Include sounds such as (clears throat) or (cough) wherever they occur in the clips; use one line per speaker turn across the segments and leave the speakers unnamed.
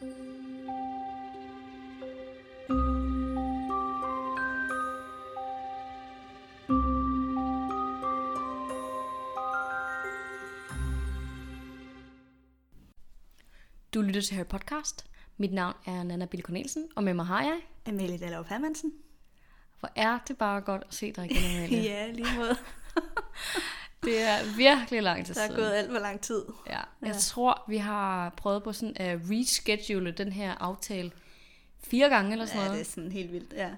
Du lytter til Harry Podcast. Mit navn er Nana Bill Cornelsen, og med mig har jeg.
Amalie Dallov Hermansen.
Hvor er det bare godt at se dig igen, Amalie. (laughs)
ja, lige måde. (laughs)
Det er virkelig lang tid
Der er
siden.
gået alt for lang tid.
Ja. Jeg
Ja.
tror, vi har prøvet på sådan at reschedule den her aftale fire gange eller sådan
Ja,
noget.
det er sådan helt vildt. Ja.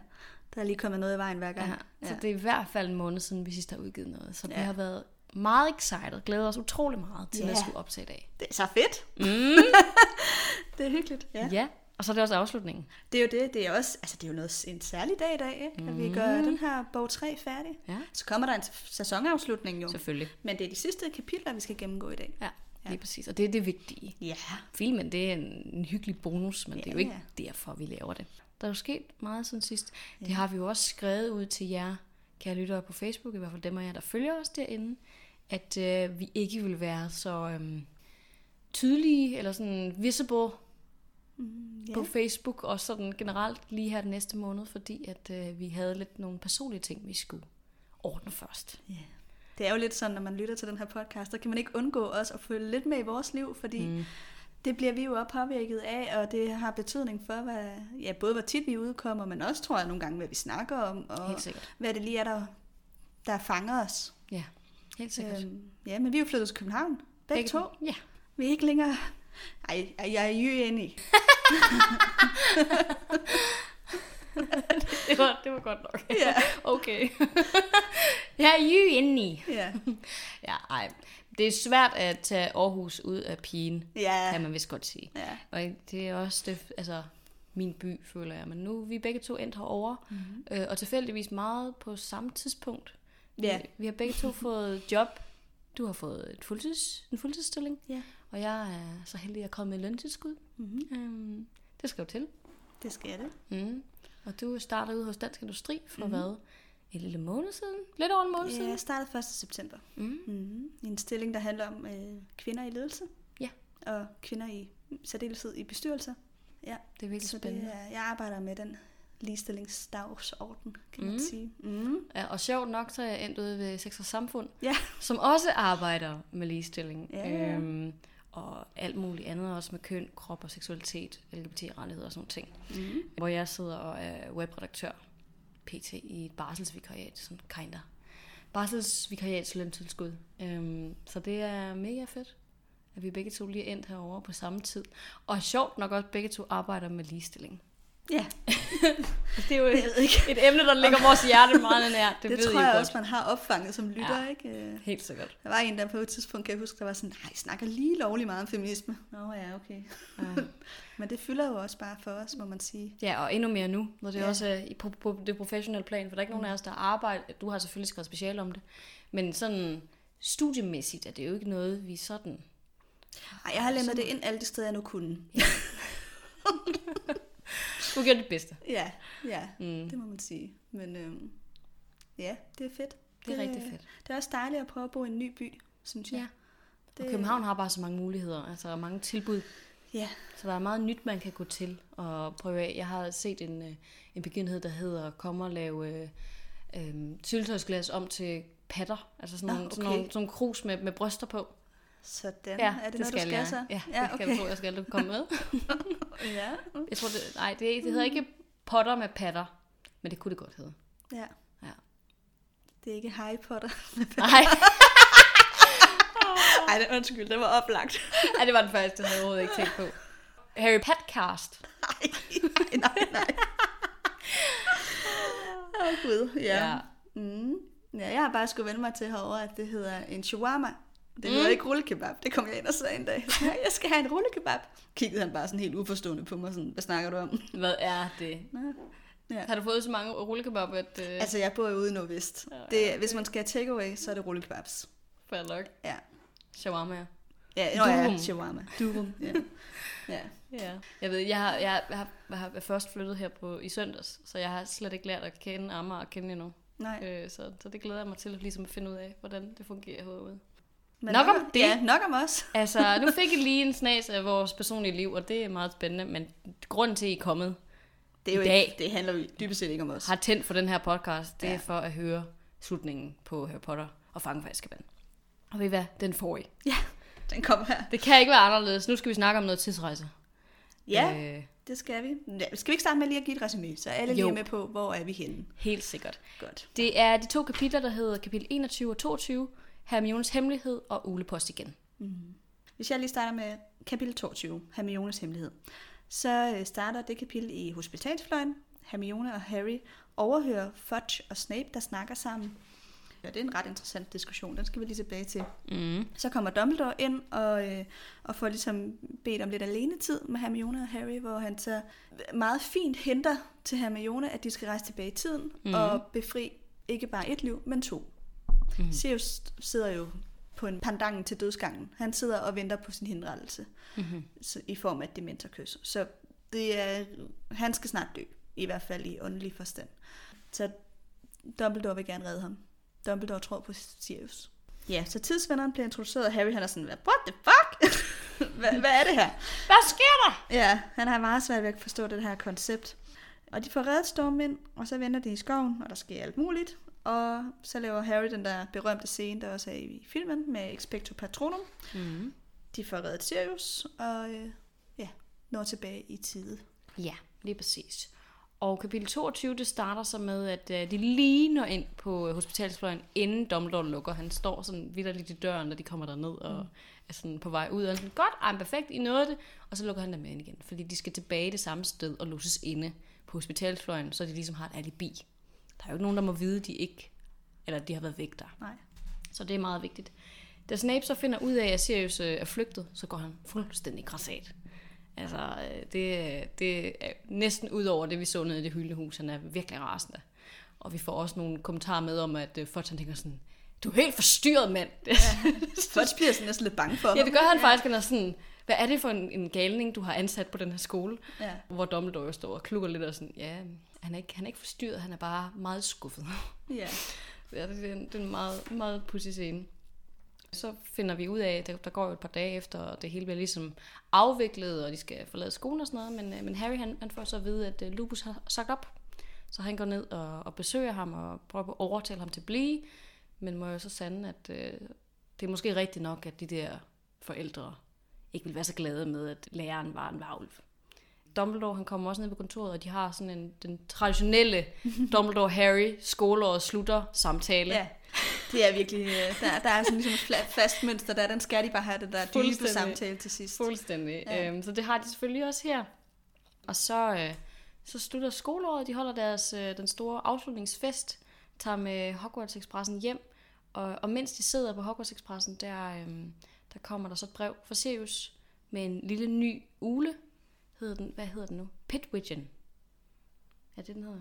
Der er lige kommet noget i vejen hver gang.
Ja, så det er i hvert fald en måned siden, vi sidst har udgivet noget. Så ja. vi
Ja.
har været meget excited, glæder os utrolig meget til
Ja.
at skulle optage i dag.
det er så fedt.
Mm. (laughs)
Det er hyggeligt. Ja.
ja, og så er det også afslutningen.
Det er jo det. Det er også altså det er jo noget, en særlig dag i dag, ikke? at vi gør den her bog 3 færdig.
Ja,
Så kommer der en sæsonafslutning jo.
selvfølgelig.
Men det er de sidste kapitler, vi skal gennemgå i dag.
Ja, lige præcis. Og det er det vigtige.
Ja.
Filmen, det er en, en hyggelig bonus, men ja, det er jo
Ja,
ikke derfor, vi laver det. Der er jo sket meget siden sidst. Ja. Det har vi jo også skrevet ud til jer, kære lyttere på Facebook, i hvert fald dem af jer, der følger os derinde, at øh, vi ikke vil være så øhm, tydelige, eller sådan visible
Mm,
ja. på Facebook, og sådan generelt lige her den næste måned, fordi at øh, vi havde lidt nogle personlige ting, vi skulle ordne først.
Ja. Det er jo lidt sådan, når man lytter til den her podcast, så kan man ikke undgå os at følge lidt med i vores liv, fordi mm. det bliver vi jo også påvirket af, og det har betydning for, hvad, ja, både hvor tit vi udkommer, men også tror jeg nogle gange, hvad vi snakker om, og hvad det lige er, der, der fanger os.
Ja, helt sikkert.
Øhm, ja, men vi er jo flyttet til København, begge, to.
Ja.
Vi er ikke længere... Ej, jeg er jo enig. (laughs) (laughs)
det, var, det var godt nok.
Ja.
okay. (laughs) jeg er jo inde i.
Ja. (laughs)
Ja, ej. Det er svært at tage Aarhus ud af pigen,
Ja.
kan man vist godt sige.
ja.
Og det er også det, altså, min by, føler jeg. Men nu er vi begge to endt herovre, mm-hmm. øh, og tilfældigvis meget på samme tidspunkt.
Ja.
Vi, vi har begge to fået job. Du har fået et fuldtids, en fuldtidsstilling,
Ja.
og jeg er så heldig, at jeg er kommet med løntilskud.
Mm-hmm.
Øhm, det skal jo til.
Det skal det.
Mm. Og du starter ude hos Dansk Industri for mm-hmm. hvad? En lille måned siden? Lidt over en måned
Ja,
siden?
jeg startede 1. september.
Mm.
Mm-hmm. I en stilling, der handler om øh, kvinder i ledelse.
Ja.
Og kvinder i særdeleshed i bestyrelser. Ja,
Det er virkelig
så det
spændende.
er, jeg arbejder med den ligestillingsdagsorden, kan man
Mm.
sige. Mm.
Ja, og sjovt nok, så er jeg endt ude ved Sex og Samfund,
Ja.
som også arbejder med ligestilling.
Ja, ja.
Øhm, og alt muligt andet også med køn, krop og seksualitet, LGBT-rettigheder og sådan nogle ting.
Mm.
Hvor jeg sidder og er webredaktør, pt. i et barselsvikariat, sådan kinder. Barselsvikariats løntilskud. Øhm, så det er mega fedt, at vi begge to lige er endt herovre på samme tid. Og sjovt nok også begge to arbejder med ligestilling.
Ja, (laughs)
Det er jo
jeg ikke.
et emne, der ligger vores hjerte meget nær. (laughs) Det,
Det,
ved
tror jeg
godt.
også, man har opfanget som lytter,
Ja.
ikke? Øh,
Helt sikkert.
Der var en der på et tidspunkt, kan jeg huske, der var sådan, nej, I snakker lige lovlig meget om feminisme. Nå ja, okay.
Ja. (laughs)
Men det fylder jo også bare for os, må man sige.
Ja, og endnu mere nu, når det ja.
Ja.
også er i- på, på det professionelle plan, for der er ikke nogen af os, der arbejder, du har selvfølgelig skrevet speciale om det, men sådan studiemæssigt er det jo ikke noget, vi sådan...
Ej, jeg har lemmet det ind alle de steder, jeg nu kunne.
Du gjort dit bedste.
Ja, ja,
Mm.
det må man sige. Men øhm, ja, det er fedt.
Det er rigtig fedt.
Det er også dejligt at prøve at bo i en ny by, synes jeg.
Ja.
det,
Og København har bare så mange muligheder, altså mange tilbud,
Ja,
så der er meget nyt, man kan gå til og prøve af. Jeg har set en, øh, en begivenhed, der hedder Kom og lave øh, øh, syltøjsglas om til patter, altså sådan
Nå,
nogle, sådan
okay.
nogle, sådan nogle krus med, med bryster på.
Sådan.
Ja,
er det, noget, du skal
jeg.
så?
Ja,
ja
det skal jeg tro, jeg skal du komme med. (laughs)
ja.
Jeg tror, det, nej, det, det hedder ikke potter med patter, men det kunne det godt hedde.
ja.
Ja.
Det er ikke Harry Potter. (laughs)
Nej, (laughs)
Ej, det, undskyld, det var oplagt.
Ej, det var den første, jeg havde overhovedet ikke tænkt på. Harry Podcast.
Nej, nej, nej, nej. Åh, oh, Gud, ja.
Ja.
Mm. Ja, jeg har bare skulle vende mig til herovre, at det hedder en shawarma. Det
Mm.
hedder ikke rullekebab. Det kom jeg ind og sagde en dag. Ja, jeg skal have en rullekebab. Kiggede han bare sådan helt uforstående på mig, sådan, hvad snakker du om?
Hvad er det?
Nå. Ja.
Har du fået så mange rullekebab, at... Øh, altså,
jeg bor jo ude i Nordvest.
Ja,
Det, hvis man skal have takeaway, så er det rullekebabs.
fair nok.
Ja.
Shawarma.
Ja, nå, ja,
Durum.
shawarma. Durum. Ja. (laughs) ja.
Ja. Jeg ved, jeg har, jeg, har, jeg har først flyttet her på, i søndags, så jeg har slet ikke lært at kende Amager og kende endnu.
Nej.
Øh, så, så det glæder jeg mig til ligesom at finde ud af, hvordan det fungerer herude.
Men
Nok om det.
Ja, nok om os. (laughs)
Altså, nu (laughs) fik I lige en snas af vores personlige liv, og det er meget spændende, men grunden til, at I er kommet,
Det, er jo
I dag.
ikke, det handler jo dybest set ikke om os.
har tændt for den her podcast, det er
Ja.
for at høre slutningen på Harry Potter og Fangen fra Azkaban. Og ved I hvad? Den får I.
Ja, den kommer her.
Det kan ikke være anderledes. Nu skal vi snakke om noget tidsrejse.
Ja,
Øh,
det skal vi. Ja, skal vi ikke starte med lige at give et resume, så alle lige
Jo.
er med på, hvor er vi henne?
helt sikkert.
Godt.
Det er de to kapitler, der hedder kapitel 21 og 22, Hermiones Hemmelighed og Ulepost igen.
Hvis jeg lige starter med kapitel 22, Hermiones hemmelighed, så øh, starter det kapitel i hospitalsfløjen. Hermione og Harry overhører Fudge og Snape, der snakker sammen. Ja, det er en ret interessant diskussion, den skal vi lige tilbage til.
Mm.
Så kommer Dumbledore ind og, øh, og får ligesom bedt om lidt alenetid med Hermione og Harry, hvor han så meget fint henter til Hermione, at de skal rejse tilbage i tiden mm. og befri ikke bare et liv, men to. Mm. Sirius sidder jo på en pandangen til dødsgangen. Han sidder og venter på sin henrettelse
Mm-hmm.
i form af dementorkys. Så det er, han skal snart dø, i hvert fald i åndelig forstand. Så Dumbledore vil gerne redde ham. Dumbledore tror på Sirius. Ja, så tidsvenderen bliver introduceret, og Harry han er sådan, what the fuck? (laughs) hvad, hvad er det her?
Hvad sker der?
Ja, han har meget svært ved at forstå det her koncept. Og de får reddet Storm ind, og så vender de i skoven, og der sker alt muligt. Og så laver Harry den der berømte scene, der også er i filmen, med Expecto Patronum.
Mm.
De får reddet Sirius, og øh, ja, når tilbage i tide.
Ja, lige præcis. Og kapitel 22, det starter så med, at øh, de lige når ind på øh, hospitalsfløjen, inden Dumbledore lukker. Han står sådan vidderligt i døren, når de kommer derned og mm. er sådan på vej ud. Og er sådan, godt, ej, perfekt, I nåede det. Og så lukker han dem ind igen, fordi de skal tilbage det samme sted og låses inde på hospitalsfløjen, så de ligesom har et alibi. Der er jo ikke nogen, der må vide, de ikke, eller de har været væk der.
Nej.
Så det er meget vigtigt. Da Snape så finder ud af, at Sirius øh, er flygtet, så går han fuldstændig græsat. Altså, øh, det, det er næsten ud over det, vi så nede i det hyldehus. Han er virkelig rasende. Og vi får også nogle kommentarer med om, at øh, Fudge han tænker sådan, du er helt forstyrret, mand. Ja, (laughs)
Fudge bliver sådan næsten lidt bange for
ja
ham.
det gør han faktisk. Han er sådan, hvad er det for en, en galning, du har ansat på den her skole?
Ja.
Hvor Dumbledore står og klukker lidt og sådan, ja, han er ikke, han er ikke forstyrret, han er bare meget skuffet.
ja. (laughs)
Ja, det er en, det er en meget, meget pudsig scene. Så finder vi ud af, at der, der går jo et par dage efter, og det hele bliver ligesom afviklet, og de skal forlade skolen og sådan noget. Men, øh, men Harry han, han får så at vide, at øh, Lupus har sagt op. Så han går ned og, og besøger ham og prøver at overtale ham til at blive. Men må jo så sande, at øh, det er måske rigtigt nok, at de der forældre ikke vil være så glade med, at læreren var en varulv. Dumbledore han kommer også ned på kontoret, og de har sådan en, den traditionelle (laughs) Dumbledore-Harry skoleåret slutter samtale.
ja. Det er virkelig, øh, der, der er sådan ligesom et fast mønster der, den skal de bare have det der dybe samtale til sidst.
Fuldstændig.
Ja.
Øhm, så det har de selvfølgelig også her. Og så, øh, så slutter skoleåret. De holder deres øh, den store afslutningsfest, tager med Hogwarts Expressen hjem. Og, og mens de sidder på Hogwarts Expressen, der, øh, der kommer der så et brev fra Sirius med en lille ny ule. Hedder den, hvad hedder den nu? Pitwidgeon. Ja, det den hedder.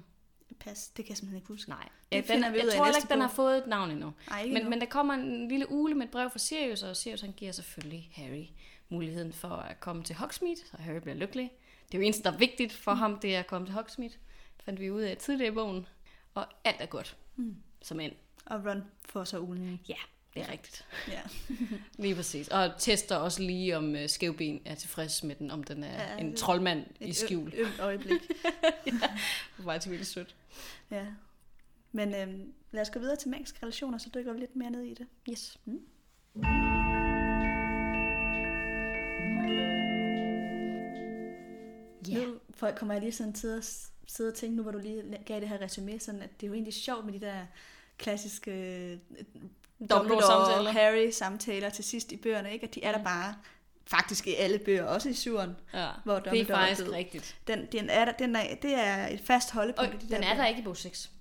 Pas, det kan jeg simpelthen ikke huske.
Nej, ja, den,
ud
jeg
af
tror ikke, den har fået et navn endnu.
Ikke
Men,
endnu.
men der kommer en lille ule med et brev fra Sirius, og Sirius han giver selvfølgelig Harry muligheden for at komme til Hogsmeade, så Harry bliver lykkelig. Det er jo eneste, der er vigtigt for
Mm.
ham, det er at komme til Hogsmeade. Det fandt vi ud af tidligere i bogen. Og alt er godt,
Mm.
som end.
Og Ron får så ulen.
Ja, det er rigtigt.
Ja. (laughs)
Lige præcis. Og tester også lige, om uh, skævben er tilfreds med den, om den er
Ja,
ja, en troldmand i
Et
skjul.
ø- ømt øjeblik. (laughs)
Det var til vildt sødt.
ja. Men øhm, lad os gå videre til magiske relationer, så dykker vi lidt mere ned i det.
Yes.
Ja. Nu for, kommer jeg lige sådan til at sidde og tænke, nu hvor du lige gav det her resume, sådan at det er jo egentlig sjovt med de der klassiske øh,
Dumbledore-samtaler.
Harry-samtaler til sidst i bøgerne, ikke? At de er der
Mm.
bare faktisk i alle bøger, også i syveren.
Ja,
Hvor
det er
Dumbledore er
faktisk
død.
rigtigt.
Den, den er der, den er, det er et fast
Og
holdepunkt i de
den
der
er
bøger.
der ikke i bog 6.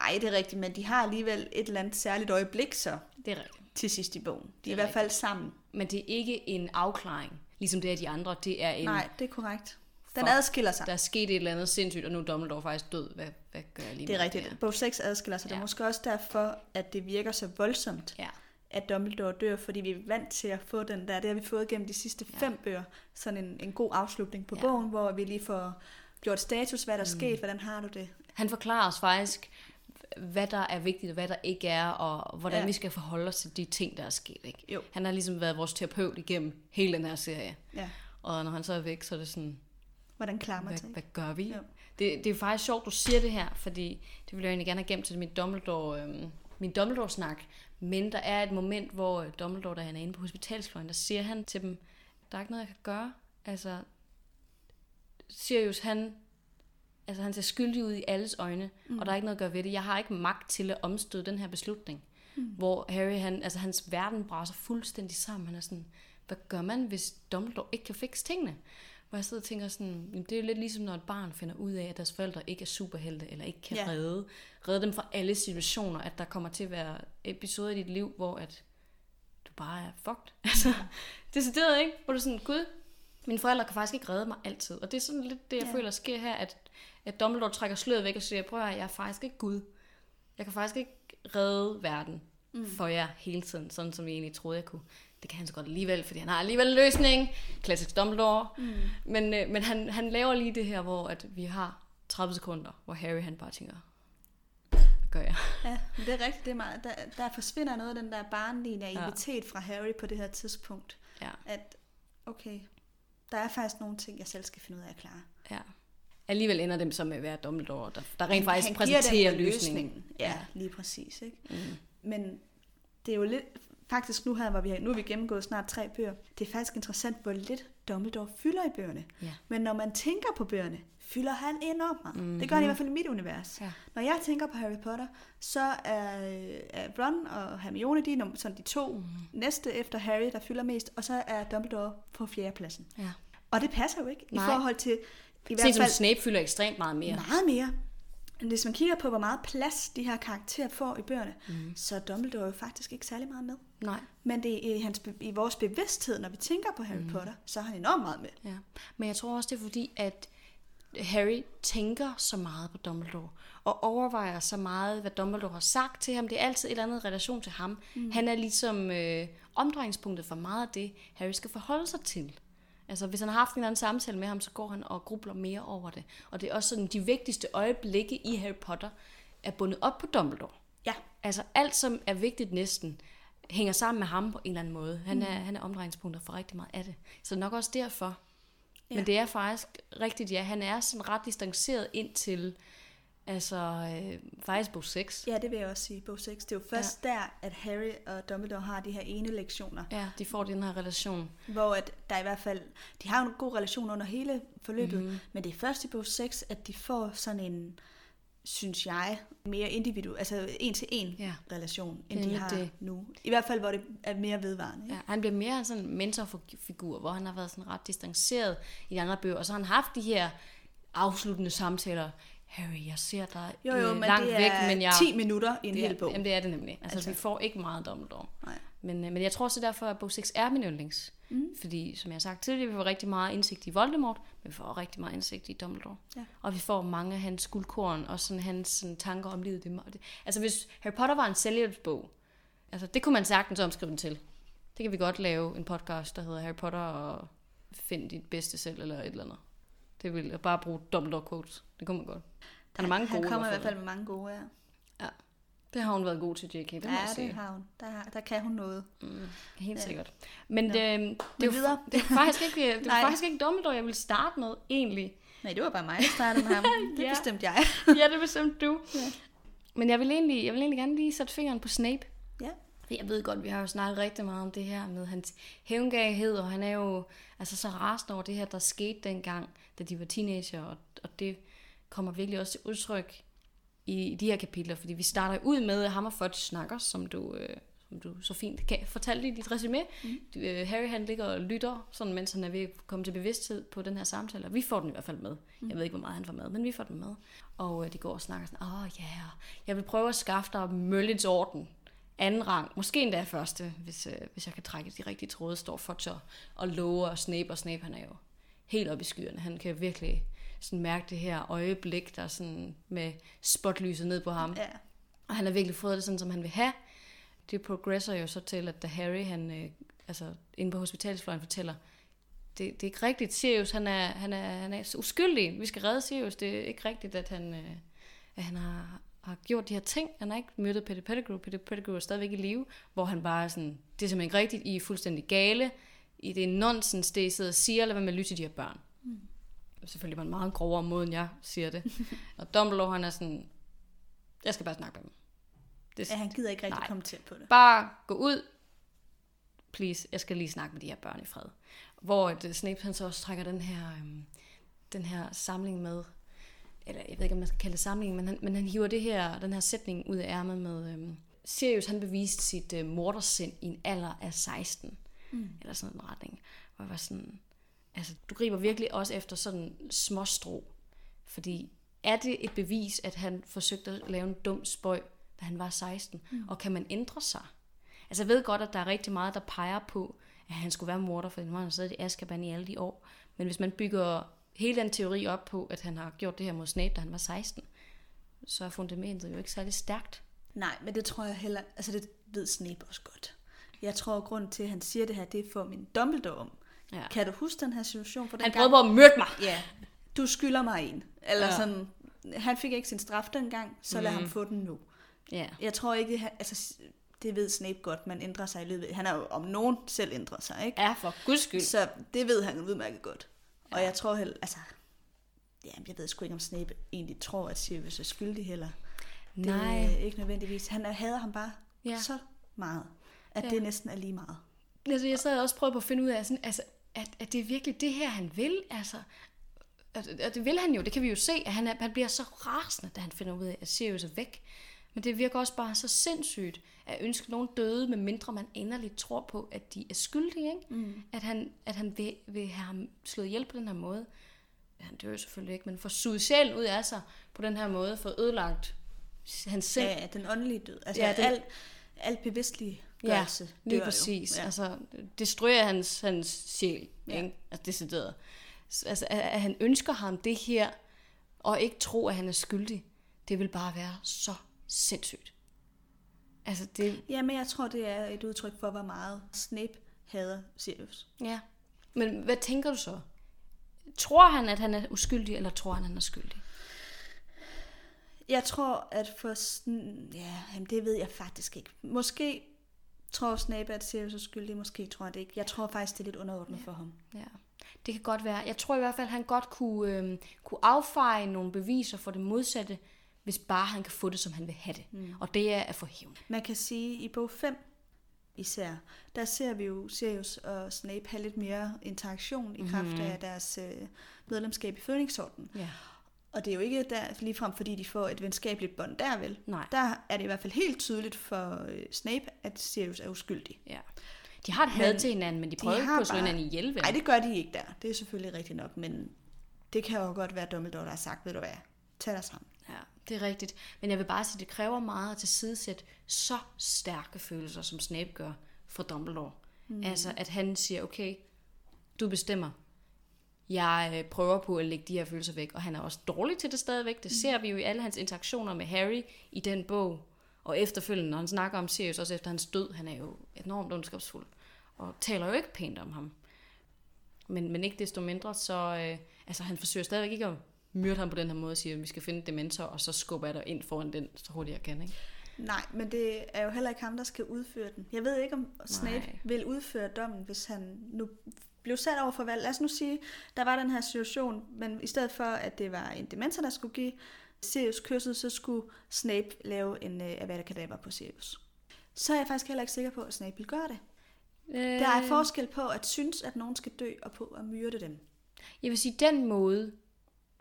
Ej, det er rigtigt, men de har alligevel et eller andet særligt øjeblik så
Det er rigtigt.
til sidst i bogen. De er,
Det
i
er
hvert fald sammen.
Men det er ikke en afklaring, ligesom det er de andre. Det er en,
Nej, det er korrekt. Den
Fuck.
adskiller sig.
der er sket et eller andet sindssygt, og nu er Dumbledore faktisk død. Hvad, hvad gør jeg lige
Det er rigtigt.
her?
Bog 6 adskiller sig. Det er
Ja.
måske også derfor, at det virker så voldsomt,
Ja.
at Dumbledore dør, fordi vi er vant til at få den der. Det har vi fået gennem de sidste
Ja.
fem bøger. Sådan en, en god afslutning på
Ja.
bogen, hvor vi lige får gjort status, hvad der er sket, hvordan har du det?
Han forklarer os faktisk, hvad der er vigtigt, og hvad der ikke er, og hvordan
Ja.
ja. vi skal forholde os til de ting, der er sket. Ikke?
Jo.
Han har ligesom været vores terapeut igennem hele den her serie.
Ja.
Og når han så er væk, så er det sådan,
Hvordan klarer man
hvad,
sig?
hvad gør vi?
Jo.
Det, det er faktisk sjovt, du siger det her, fordi det ville jeg egentlig gerne have gemt til min Dumbledore, øhm, min Dumbledore-snak. Men der er et moment, hvor øh, Dumbledore, da han er inde på hospitalsfløjen, der siger han til dem, der er ikke noget, jeg kan gøre. Altså, Sirius, han, altså, han ser skyldig ud i alles øjne, mm. og der er ikke noget at gøre ved det. Jeg har ikke magt til at omstøde den her beslutning. Mm. Hvor Harry, han, altså, hans verden braser fuldstændig sammen. Han er sådan, hvad gør man, hvis Dumbledore ikke kan fikse tingene? Hvor jeg sidder og tænker sådan, jamen, det er lidt ligesom, når et barn finder ud af, at deres forældre ikke er superhelte, eller ikke kan
Ja.
redde, redde dem fra alle situationer, at der kommer til at være episoder i dit liv, hvor at du bare er fucked. (laughs) Altså, decideret ikke? Hvor du sådan, gud, mine forældre kan faktisk ikke redde mig altid. Og det er sådan lidt det, jeg
Ja.
føler sker her, at, at Dumbledore trækker sløret væk og siger, prøv at jeg er faktisk ikke Gud. Jeg kan faktisk ikke redde verden mm. for jer hele tiden, sådan som jeg egentlig troede, jeg kunne. Det kan han så godt alligevel, fordi han har alligevel en løsning. Klassisk Dumbledore. Mm. Men, øh, men han, han laver lige det her, hvor at vi har 30 sekunder, hvor Harry han bare tænker, gør jeg?
Ja, men det er rigtigt. Det er meget, der, der forsvinder noget af den der barnlige naivitet ja. fra Harry på det her tidspunkt.
Ja,
At, okay, der er faktisk nogle ting, jeg selv skal finde ud af at klare.
ja. Alligevel ender dem så med at være Dumbledore, der, der rent faktisk
Han
præsenterer
en
løsningen.
Ja, lige præcis. Ikke?
Mm.
Men det er jo lidt, faktisk nu her, hvor vi nu har vi gennemgået snart tre bøger, det er faktisk interessant, hvor lidt Dumbledore fylder i bøgerne.
Ja.
Men når man tænker på bøgerne, fylder han enormt meget. Mm-hmm. Det gør han i hvert fald i mit univers.
Ja.
Når jeg tænker på Harry Potter, så er, er Ron og Hermione, de er sådan de to mm. næste efter Harry, der fylder mest, og så er Dumbledore på fjerdepladsen.
Ja.
Og det passer jo ikke
Nej.
i forhold til i hvert
som
fald
Snape fylder ekstremt meget mere.
meget mere. Hvis man kigger på, hvor meget plads de her karakterer får i bøgerne, mm. så er Dumbledore jo faktisk ikke særlig meget med.
Nej.
Men det er i, hans, i vores bevidsthed, når vi tænker på Harry mm. Potter, så er han enormt meget med.
Ja. Men jeg tror også, det er fordi, at Harry tænker så meget på Dumbledore, og overvejer så meget, hvad Dumbledore har sagt til ham. Det er altid et eller andet relation til ham. Mm. Han er ligesom øh, omdrejningspunktet for meget af det, Harry skal forholde sig til. Altså, hvis han har haft en eller anden samtale med ham, så går han og grubler mere over det. Og det er også sådan, de vigtigste øjeblikke i Harry Potter er bundet op på Dumbledore.
Ja,
Altså, alt som er vigtigt næsten, hænger sammen med ham på en eller anden måde. Han er, mm. han er omdrejningspunktet for rigtig meget af det. Så nok også derfor. Ja. Men det er faktisk rigtigt, ja. Han er sådan ret distanceret ind til, altså, øh, faktisk bog 6.
ja, det vil jeg også sige, bog 6. Det er jo først ja. der, at Harry og Dumbledore har de her ene lektioner,
Ja, de får den her relation.
hvor at der i hvert fald, de har jo en god relation under hele forløbet, mm. men det er først i bog 6, at de får sådan en, synes jeg, mere individuel, altså en til en
Ja.
relation, end de har
det.
nu. I hvert fald, hvor det er mere vedvarende. Ikke?
Ja, han bliver mere sådan en mentorfigur, hvor han har været sådan ret distanceret i de andre bøger. Og så har han haft de her afsluttende samtaler. Harry, jeg ser dig
Jo, jo,
øh,
men
langt
det er
væk, men jeg...
10 minutter i en hel bog.
Jamen, det er det nemlig. Altså,
Altså.
vi får ikke meget Dumbledore.
Nej.
Men, øh, men jeg tror også derfor, at bog 6 er min yndlings. Mm. Fordi, som jeg har sagt tidligere, vi får rigtig meget indsigt i Voldemort, vi får rigtig meget indsigt i Dumbledore.
Ja.
Og vi får mange af hans guldkorn, og sådan hans sådan, tanker om livet. Det, det, altså, hvis Harry Potter var en selvhjælpsbog, altså, det kunne man sagtens omskrive den til. Det kan vi godt lave en podcast, der hedder Harry Potter og find dit bedste selv, eller et eller andet. Det vil jeg bare bruge Dumbledore quotes. Det kunne man godt. Han er mange
Han
gode
kommer i
hvert
fald med mange gode, ja.
Det har hun været god til, J.K. Det må
ja,
jeg
det
sige.
har hun. Der, der kan hun noget.
Mm, helt
Ja.
sikkert. Men
Nå.
det, det, er
Men
jo,
videre.
det er faktisk ikke, (laughs) det er
Nej.
faktisk ikke Dumbledore, jeg vil starte med, egentlig.
Nej, det var bare mig, der startede med ham. (laughs) Det
Ja.
bestemte jeg. (laughs)
ja, det bestemte du.
Ja.
Men jeg vil, egentlig, jeg vil egentlig gerne lige sætte fingeren på Snape.
Ja.
Jeg ved godt, vi har jo snakket rigtig meget om det her med hans hævngavhed, og han er jo altså så rasende over det her, der skete dengang, da de var teenager, og, og det kommer virkelig også til udtryk i de her kapitler, fordi vi starter ud med at ham og Fudge snakker, som du, øh, som du så fint kan fortælle i dit resume. Mm. Øh, Harry han ligger og lytter, sådan, mens han er ved at komme til bevidsthed på den her samtale, og vi får den i hvert fald med. Mm. Jeg ved ikke, hvor meget han får med, men vi får den med. Og øh, de går og snakker sådan, åh oh, ja, yeah, jeg vil prøve at skaffe dig Møllets orden anden rang, måske endda første, hvis, øh, hvis jeg kan trække de rigtige tråde, står Fudge og, og lover og Snape, og Snape han er jo helt oppe i skyerne. Han kan virkelig sådan mærke det her øjeblik, der er sådan med spotlyset ned på ham.
Ja.
Og han har virkelig fået det sådan, som han vil have. Det progresser jo så til, at da Harry, han, øh, altså inde på hospitalsfløjen, fortæller, det, det er ikke rigtigt. Sirius, han er, han, er, han er uskyldig. Vi skal redde Sirius. Det er ikke rigtigt, at han, øh, at han har har gjort de her ting. Han har ikke mødt Peter Pettigrew. Peter Pettigrew er stadigvæk i live, hvor han bare er sådan, det er simpelthen ikke rigtigt, I er fuldstændig gale. I det er nonsens, det I sidder og siger, lad være med at lytte til de her børn. Selvfølgelig på en meget grovere måde, end jeg siger det. og Dumbledore, han er sådan, jeg skal bare snakke med dem.
Det, ja, han gider ikke rigtig
nej.
kommentere på det.
Bare gå ud, please, jeg skal lige snakke med de her børn i fred. Hvor det, Snape han så også trækker den her, øhm, den her samling med, eller jeg ved ikke, om man skal kalde det samling, men han, men han hiver det her, den her sætning ud af ærmet med, øhm, Sirius han beviste sit øh, mordersind i en alder af 16, mm. eller sådan en retning, hvor jeg var sådan, altså du griber virkelig også efter sådan småstrå, fordi er det et bevis, at han forsøgte at lave en dum spøj, da han var 16, mm. og kan man ændre sig? Altså jeg ved godt, at der er rigtig meget, der peger på, at han skulle være morder, for han har siddet i Azkaban i alle de år. Men hvis man bygger hele den teori op på, at han har gjort det her mod Snape, da han var 16, så er fundamentet jo ikke særlig stærkt.
Nej, men det tror jeg heller, altså det ved Snape også godt. Jeg tror, at grunden til, at han siger det her, det er for min Dumbledore om. Ja. Kan du huske den her situation? For den
han prøvede på at myrde mig.
Ja, du skylder mig en. Eller ja. sådan, han fik ikke sin straf dengang, så lad mm. ham få den nu. Ja. Jeg tror ikke, altså det ved Snape godt, man ændrer sig i løbet. Han har jo om nogen selv ændret sig, ikke?
Ja, for guds skyld.
Så det ved han udmærket godt. Ja. Og jeg tror heller, altså, ja, jeg ved sgu ikke, om Snape egentlig tror, at Sirius er skyldig heller. Det Nej. er ikke nødvendigvis. Han hader ham bare ja. så meget, at ja. det næsten er lige meget.
Altså, jeg sad også prøvet på at finde ud af, sådan, altså, at, at det er virkelig det her, han vil. Altså, og det vil han jo, det kan vi jo se, at han, han bliver så rasende, da han finder ud af, at Sirius er væk. Men det virker også bare så sindssygt at ønske nogen døde, med mindre man enderligt tror på, at de er skyldige. Ikke? Mm. At han, at han vil, vil have ham slået ihjel på den her måde. Han dør jo selvfølgelig ikke, men for suget sjælen ud af sig på den her måde, for ødelagt hans sind.
Ja, den åndelige død. Altså ja, den, alt, alt bevidstlige ja,
lige præcis. Ja. Altså, destruerer hans, hans sjæl, ja. ikke? Altså, decideret. Altså, at, at han ønsker ham det her, og ikke tro, at han er skyldig, det vil bare være så sindssygt.
Altså det... Ja, men jeg tror, det er et udtryk for, hvor meget Snape hader Sirius.
Ja. Men hvad tænker du så? Tror han, at han er uskyldig, eller tror han, at han er skyldig?
Jeg tror, at for... Ja, jamen det ved jeg faktisk ikke. Måske tror Snape, at Sirius er skyldig. Måske tror jeg det ikke. Jeg tror faktisk, det er lidt underordnet ja. for ham.
Ja. Det kan godt være. Jeg tror i hvert fald, at han godt kunne, øh, kunne affeje nogle beviser for det modsatte, hvis bare han kan få det, som han vil have det. Mm. Og det er at få hævn.
Man kan sige, at i bog 5 især, der ser vi jo Sirius og Snape have lidt mere interaktion i kraft mm. af deres øh, medlemskab i Fønixorden. Ja. Og det er jo ikke der, ligefrem fordi de får et venskabeligt bånd der vel. Nej. Der er det i hvert fald helt tydeligt for øh, Snape, at Sirius er uskyldig. Ja.
De har et had til hinanden, men de prøver ikke på at slå hinanden ihjel.
Nej, det gør de ikke der. Det er selvfølgelig rigtigt nok, men det kan jo godt være Dumbledore, der har sagt, ved du hvad, tag dig sammen.
Ja, det er rigtigt. Men jeg vil bare sige, det kræver meget at tilsidesætte så stærke følelser, som Snape gør for Dumbledore. Mm. Altså, at han siger, okay, du bestemmer. Jeg øh, prøver på at lægge de her følelser væk, og han er også dårlig til det stadigvæk. Det mm. ser vi jo i alle hans interaktioner med Harry i den bog. Og efterfølgende, når han snakker om Sirius, også efter hans død, han er jo enormt ondskabsfuld. Og taler jo ikke pænt om ham. Men, men ikke desto mindre, så øh, altså, han forsøger stadigvæk ikke at myrde ham på den her måde og siger, at vi skal finde dementor, og så skubber jeg dig ind foran den, så hurtigt jeg kan. Ikke?
Nej, men det er jo heller ikke ham, der skal udføre den. Jeg ved ikke, om Snape Nej. vil udføre dommen, hvis han nu blev sat over for valg. Lad os nu sige, der var den her situation, men i stedet for, at det var en dementor, der skulle give Sirius kysset, så skulle Snape lave en uh, Avada Kedavra på Sirius. Så er jeg faktisk heller ikke sikker på, at Snape vil gøre det. Øh... Der er forskel på at synes, at nogen skal dø, og på at myrde dem.
Jeg vil sige, den måde,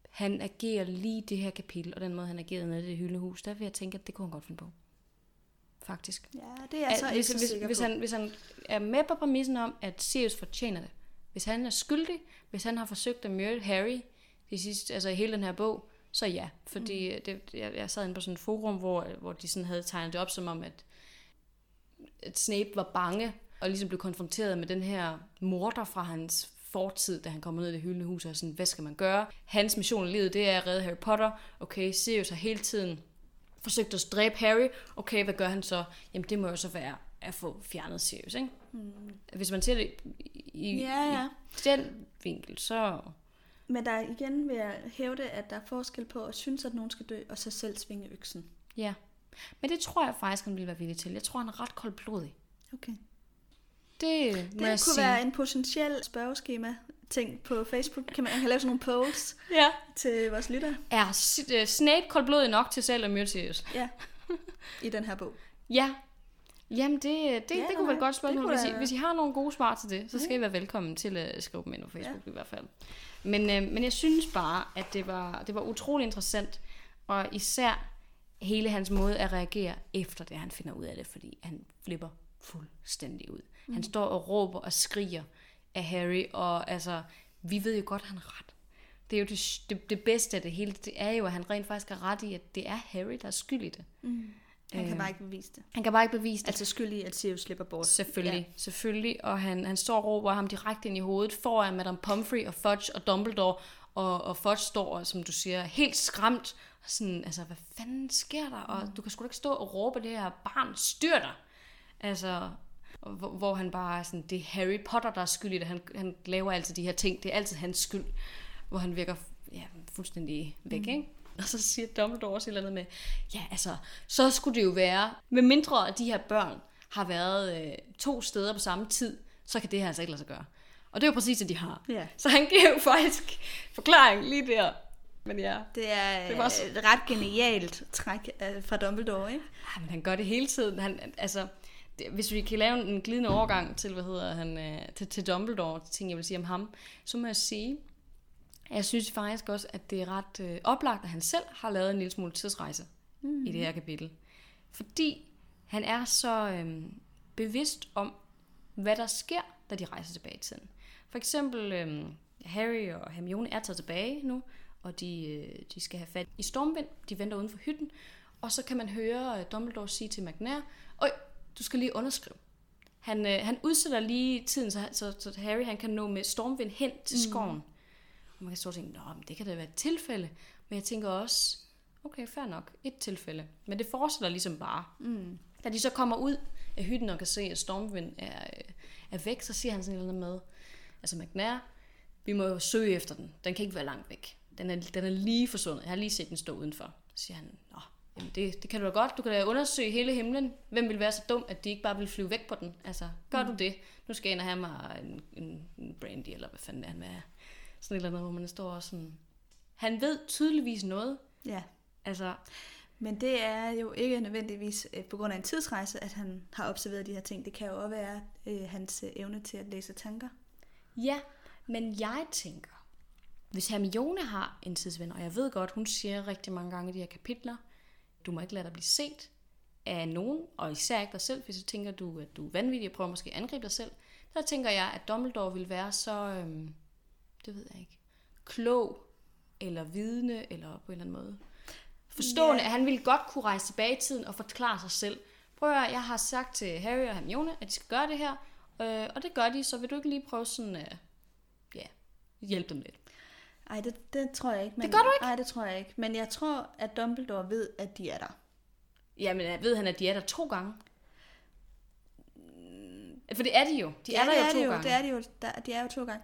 han agerer lige det her kapitel, og den måde, han agerede nede i det hyldehus, der vil jeg tænke, at det kunne han godt finde på. Faktisk.
Ja, det er jeg så hvis, ikke
så hvis, hvis, han, hvis han er med på præmissen om, at Sirius fortjener det, hvis han er skyldig, hvis han har forsøgt at myrde Harry i sidste, altså i hele den her bog, så ja. Fordi mm. det, jeg, jeg sad inde på sådan et forum, hvor, hvor de sådan havde tegnet det op som om, at, at Snape var bange, og ligesom blev konfronteret med den her morder fra hans fortid, da han kommer ned i det hyldende hus, og sådan, hvad skal man gøre? Hans mission i livet, det er at redde Harry Potter. Okay, Sirius har hele tiden forsøgt at dræbe Harry. Okay, hvad gør han så? Jamen, det må jo så være at få fjernet Sirius, ikke? Mm. Hvis man ser det i, ja, ja. i den vinkel, så...
Men der igen vil jeg hævde, at der er forskel på at synes, at nogen skal dø, og så selv svinge øksen.
Ja. Men det tror jeg faktisk, han ville være villig til. Jeg tror, han er ret koldblodig.
Okay.
Det
Det kunne
sige.
være en potentiel spørgeskema ting på Facebook. Kan man, man kan lave sådan nogle polls
Ja.
til vores lyttere.
Er øh, Snape koldblodig nok til selv at myrde Sirius?
Ja. I den her bog.
Ja. Jamen, det, det,
Ja,
det, kunne være et godt spørgsmål. Hvis I, hvis I har nogle gode svar til det, så skal I være velkommen til at skrive dem ind på Facebook ja. i hvert fald. Men, øh, men jeg synes bare, at det var, det var utrolig interessant, og især hele hans måde at reagere efter det, han finder ud af det, fordi han flipper fuldstændig ud. Mm. Han står og råber og skriger af Harry, og altså, vi ved jo godt, at han har ret. Det er jo det, det, det bedste af det hele, det er jo, at han rent faktisk har ret i, at det er Harry, der er skyld i det.
Han kan
Øh.
bare ikke bevise det.
Han kan bare ikke bevise det.
Altså skyld i, at Sirius slipper bort.
Selvfølgelig, ja. selvfølgelig. Og han, han står og råber ham direkte ind i hovedet foran Madame Pomfrey og Fudge og Dumbledore. Og, og Fudge står, som du siger, helt skræmt. Og sådan, altså, hvad fanden sker der? Og du kan sgu da ikke stå og råbe, det her barn styr dig. Altså, hvor, hvor han bare er sådan, det er Harry Potter, der er skyld i det. Han, han laver altid de her ting. Det er altid hans skyld. Hvor han virker ja, fuldstændig væk, mm. ikke? (laughs) Og så siger Dumbledore også et eller andet med, ja, altså, så skulle det jo være, med mindre at de her børn har været øh, to steder på samme tid, så kan det her altså ikke lade sig gøre. Og det er jo præcis det, de har.
Ja.
Så han giver jo (laughs) faktisk forklaring lige der. Men ja,
Det er,
Det
det
var
var
så-
et ret genialt træk øh, fra Dumbledore, ikke?
Ah, men han gør det hele tiden. Han, altså, det, hvis vi kan lave en glidende overgang til, hvad hedder han, øh, til, til Dumbledore, ting, jeg vil sige om ham, så må jeg sige, jeg synes faktisk også, at det er ret øh, oplagt, at han selv har lavet en lille smule tidsrejse mm. i det her kapitel. Fordi han er så øh, bevidst om, hvad der sker, da de rejser tilbage i tiden. For eksempel, øh, Harry og Hermione er taget tilbage nu, og de, øh, de skal have fat i Stormvind. De venter uden for hytten. Og så kan man høre øh, Dumbledore sige til McNair, Øj, du skal lige underskrive. Han, øh, han udsætter lige tiden, så, så, så Harry han kan nå med Stormvind hen til skoven. Mm. Man kan stå og tænke, Nå, men det kan da være et tilfælde. Men jeg tænker også, okay, fair nok, et tilfælde. Men det fortsætter ligesom bare. Mm. Da de så kommer ud af hytten og kan se, at Stormvind er, øh, er væk, så siger han sådan noget med, altså McNair, vi må jo søge efter den. Den kan ikke være langt væk. Den er, den er lige forsvundet. Jeg har lige set den stå udenfor. Så siger han, Nå, jamen det, det kan du da godt. Du kan da undersøge hele himlen. Hvem vil være så dum, at de ikke bare vil flyve væk på den? Altså, gør mm. du det? Nu skal jeg ind og have mig en, en, brandy, eller hvad fanden er han er. Sådan et eller andet, hvor man står og sådan... Han ved tydeligvis noget.
Ja.
Altså,
Men det er jo ikke nødvendigvis øh, på grund af en tidsrejse, at han har observeret de her ting. Det kan jo også være øh, hans øh, evne til at læse tanker.
Ja, men jeg tænker, hvis Hermione har en tidsven, og jeg ved godt, hun siger rigtig mange gange i de her kapitler, du må ikke lade dig blive set af nogen, og især ikke dig selv, hvis du tænker, du, at du er vanvittig og prøver måske at angribe dig selv, så tænker jeg, at Dumbledore vil være så, øhm, det ved jeg ikke, klog, eller vidne, eller på en eller anden måde. Forstående,
Ja.
at han ville godt kunne rejse tilbage i tiden og forklare sig selv. Prøv at høre, jeg har sagt til Harry og Hermione, at de skal gøre det her, øh, og det gør de, så vil du ikke lige prøve sådan, øh, ja, hjælpe dem lidt.
Ej, det, det tror jeg ikke. Men,
Det gør du ikke?
Nej, det tror jeg ikke. Men jeg tror, at Dumbledore ved, at de er der.
Jamen, ved han, at de er der to gange? For det er de jo. De
ja,
er der
det
jo
er
to
de jo,
gange.
Det er de jo, der, de er jo to gange.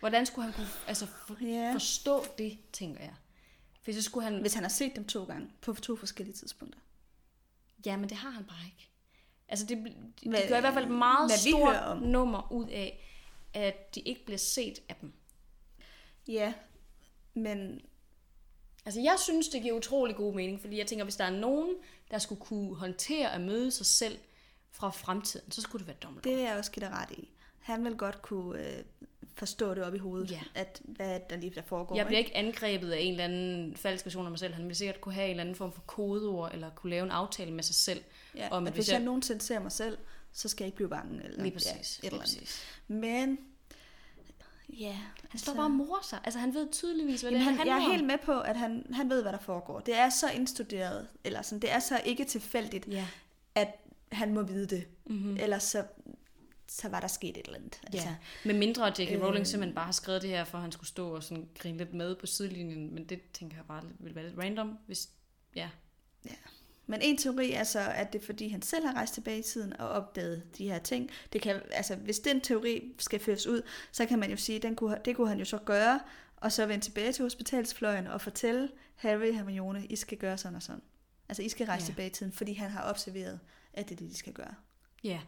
Hvordan skulle han kunne altså, for,
Ja.
forstå det, tænker jeg? For så skulle han...
Hvis han har set dem to gange på to forskellige tidspunkter.
Ja, men det har han bare ikke. Altså, det, de, de
Hvad-
gør i hvert fald et meget stort
om.
nummer ud af, at de ikke bliver set af dem.
Ja, men
Altså, jeg synes, det giver utrolig god mening, fordi jeg tænker, hvis der er nogen, der skulle kunne håndtere at møde sig selv fra fremtiden, så skulle det være Dumbledore.
det vil jeg også give dig ret i. Han vil godt kunne øh, forstå det op i hovedet,
Ja.
at hvad der lige der foregår.
Jeg bliver ikke angrebet af en eller anden falsk version af mig selv. Han vil sikkert kunne have en eller anden form for kodeord, eller kunne lave en aftale med sig selv.
Ja,
om, at
at
hvis
jeg
jeg-
nogensinde ser mig selv, så skal jeg ikke blive bange. Eller,
Lige præcis.
Ja, et
lige
eller andet.
præcis.
Men, ja.
Han står bare og morer sig. Altså, han ved tydeligvis, hvad det
han,
handler
jeg er helt med på, at han, han ved, hvad der foregår. Det er så indstuderet, eller sådan, det er så ikke tilfældigt,
Ja.
at han må vide det.
Mhm.
Mm-hmm. Ellers så, så var der sket et eller andet. Altså,
Ja. Med mindre at J.K.
Øh.
Rowling simpelthen bare har skrevet det her, for at han skulle stå og sådan grine lidt med på sidelinjen. Men det tænker jeg bare vil være lidt random, hvis... Ja.
Men en teori er så, at det er fordi, han selv har rejst tilbage i tiden og opdaget de her ting. Det kan, altså, hvis den teori skal føres ud, så kan man jo sige, at den kunne, det kunne han jo så gøre, og så vende tilbage til hospitalsfløjen og fortælle Harry og Hermione, I skal gøre sådan og sådan. Altså, I skal rejse
Ja.
tilbage i tiden, fordi han har observeret, at det er det, de skal gøre.
Ja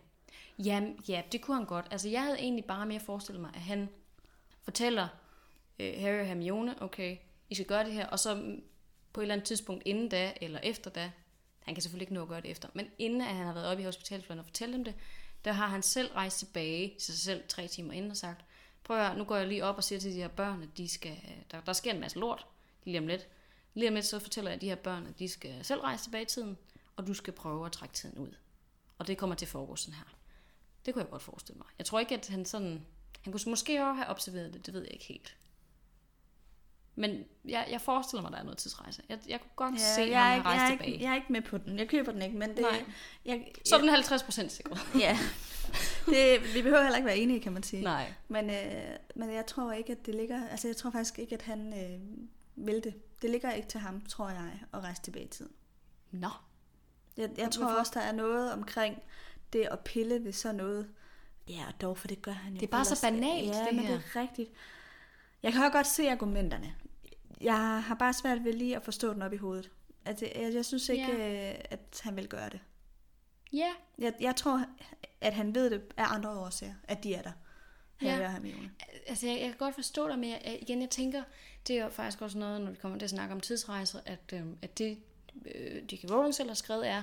ja. Ja, det kunne han godt. Altså, jeg havde egentlig bare mere forestillet mig, at han fortæller øh, Harry og Hermione, okay, I skal gøre det her, og så på et eller andet tidspunkt inden da, eller efter da, han kan selvfølgelig ikke nå at gøre det efter, men inden at han har været oppe i hospitalsfløjen og fortælle dem det, der har han selv rejst tilbage til sig selv tre timer inden og sagt, prøv at høre, nu går jeg lige op og siger til de her børn, at de skal, der, der sker en masse lort lige om lidt. Lige om lidt, så fortæller jeg de her børn, at de skal selv rejse tilbage i tiden, og du skal prøve at trække tiden ud. Og det kommer til at foregå sådan her. Det kunne jeg godt forestille mig. Jeg tror ikke, at han sådan... Han kunne måske også have observeret det, det ved jeg ikke helt. Men jeg, jeg forestiller mig, der er noget tidsrejse. Jeg, jeg kunne godt ja, se, at
jeg,
han har
jeg,
rejst
er
tilbage.
ikke, jeg er ikke med på den. Jeg køber den ikke, men det...
Nej.
Jeg,
Så er den 50 procent sikker.
Ja. Det, vi behøver heller ikke være enige, kan man sige.
Nej.
Men, øh, men jeg tror ikke, at det ligger... Altså, jeg tror faktisk ikke, at han øh, vil det. Det ligger ikke til ham, tror jeg, at rejse tilbage i tiden.
Nå.
Jeg, jeg tror også, der er noget omkring det at pille ved sådan noget. Ja, og dog, for det gør han jo
Det er bare så banalt,
Ja,
det
men
her.
det er rigtigt. Jeg kan også godt se argumenterne. Jeg har bare svært ved lige at forstå den op i hovedet. Altså, jeg, jeg synes ikke,
Ja.
øh, at han vil gøre det.
Ja.
Jeg, jeg tror, at han ved det af andre årsager, at de er der.
Ja.
Og Hermione.
Altså, jeg, jeg kan godt forstå dig, men jeg, igen, jeg tænker, det er jo faktisk også noget, når vi kommer til at snakke om tidsrejser, at, øhm, at det, øh, J.K. Rowling selv har skrevet, er,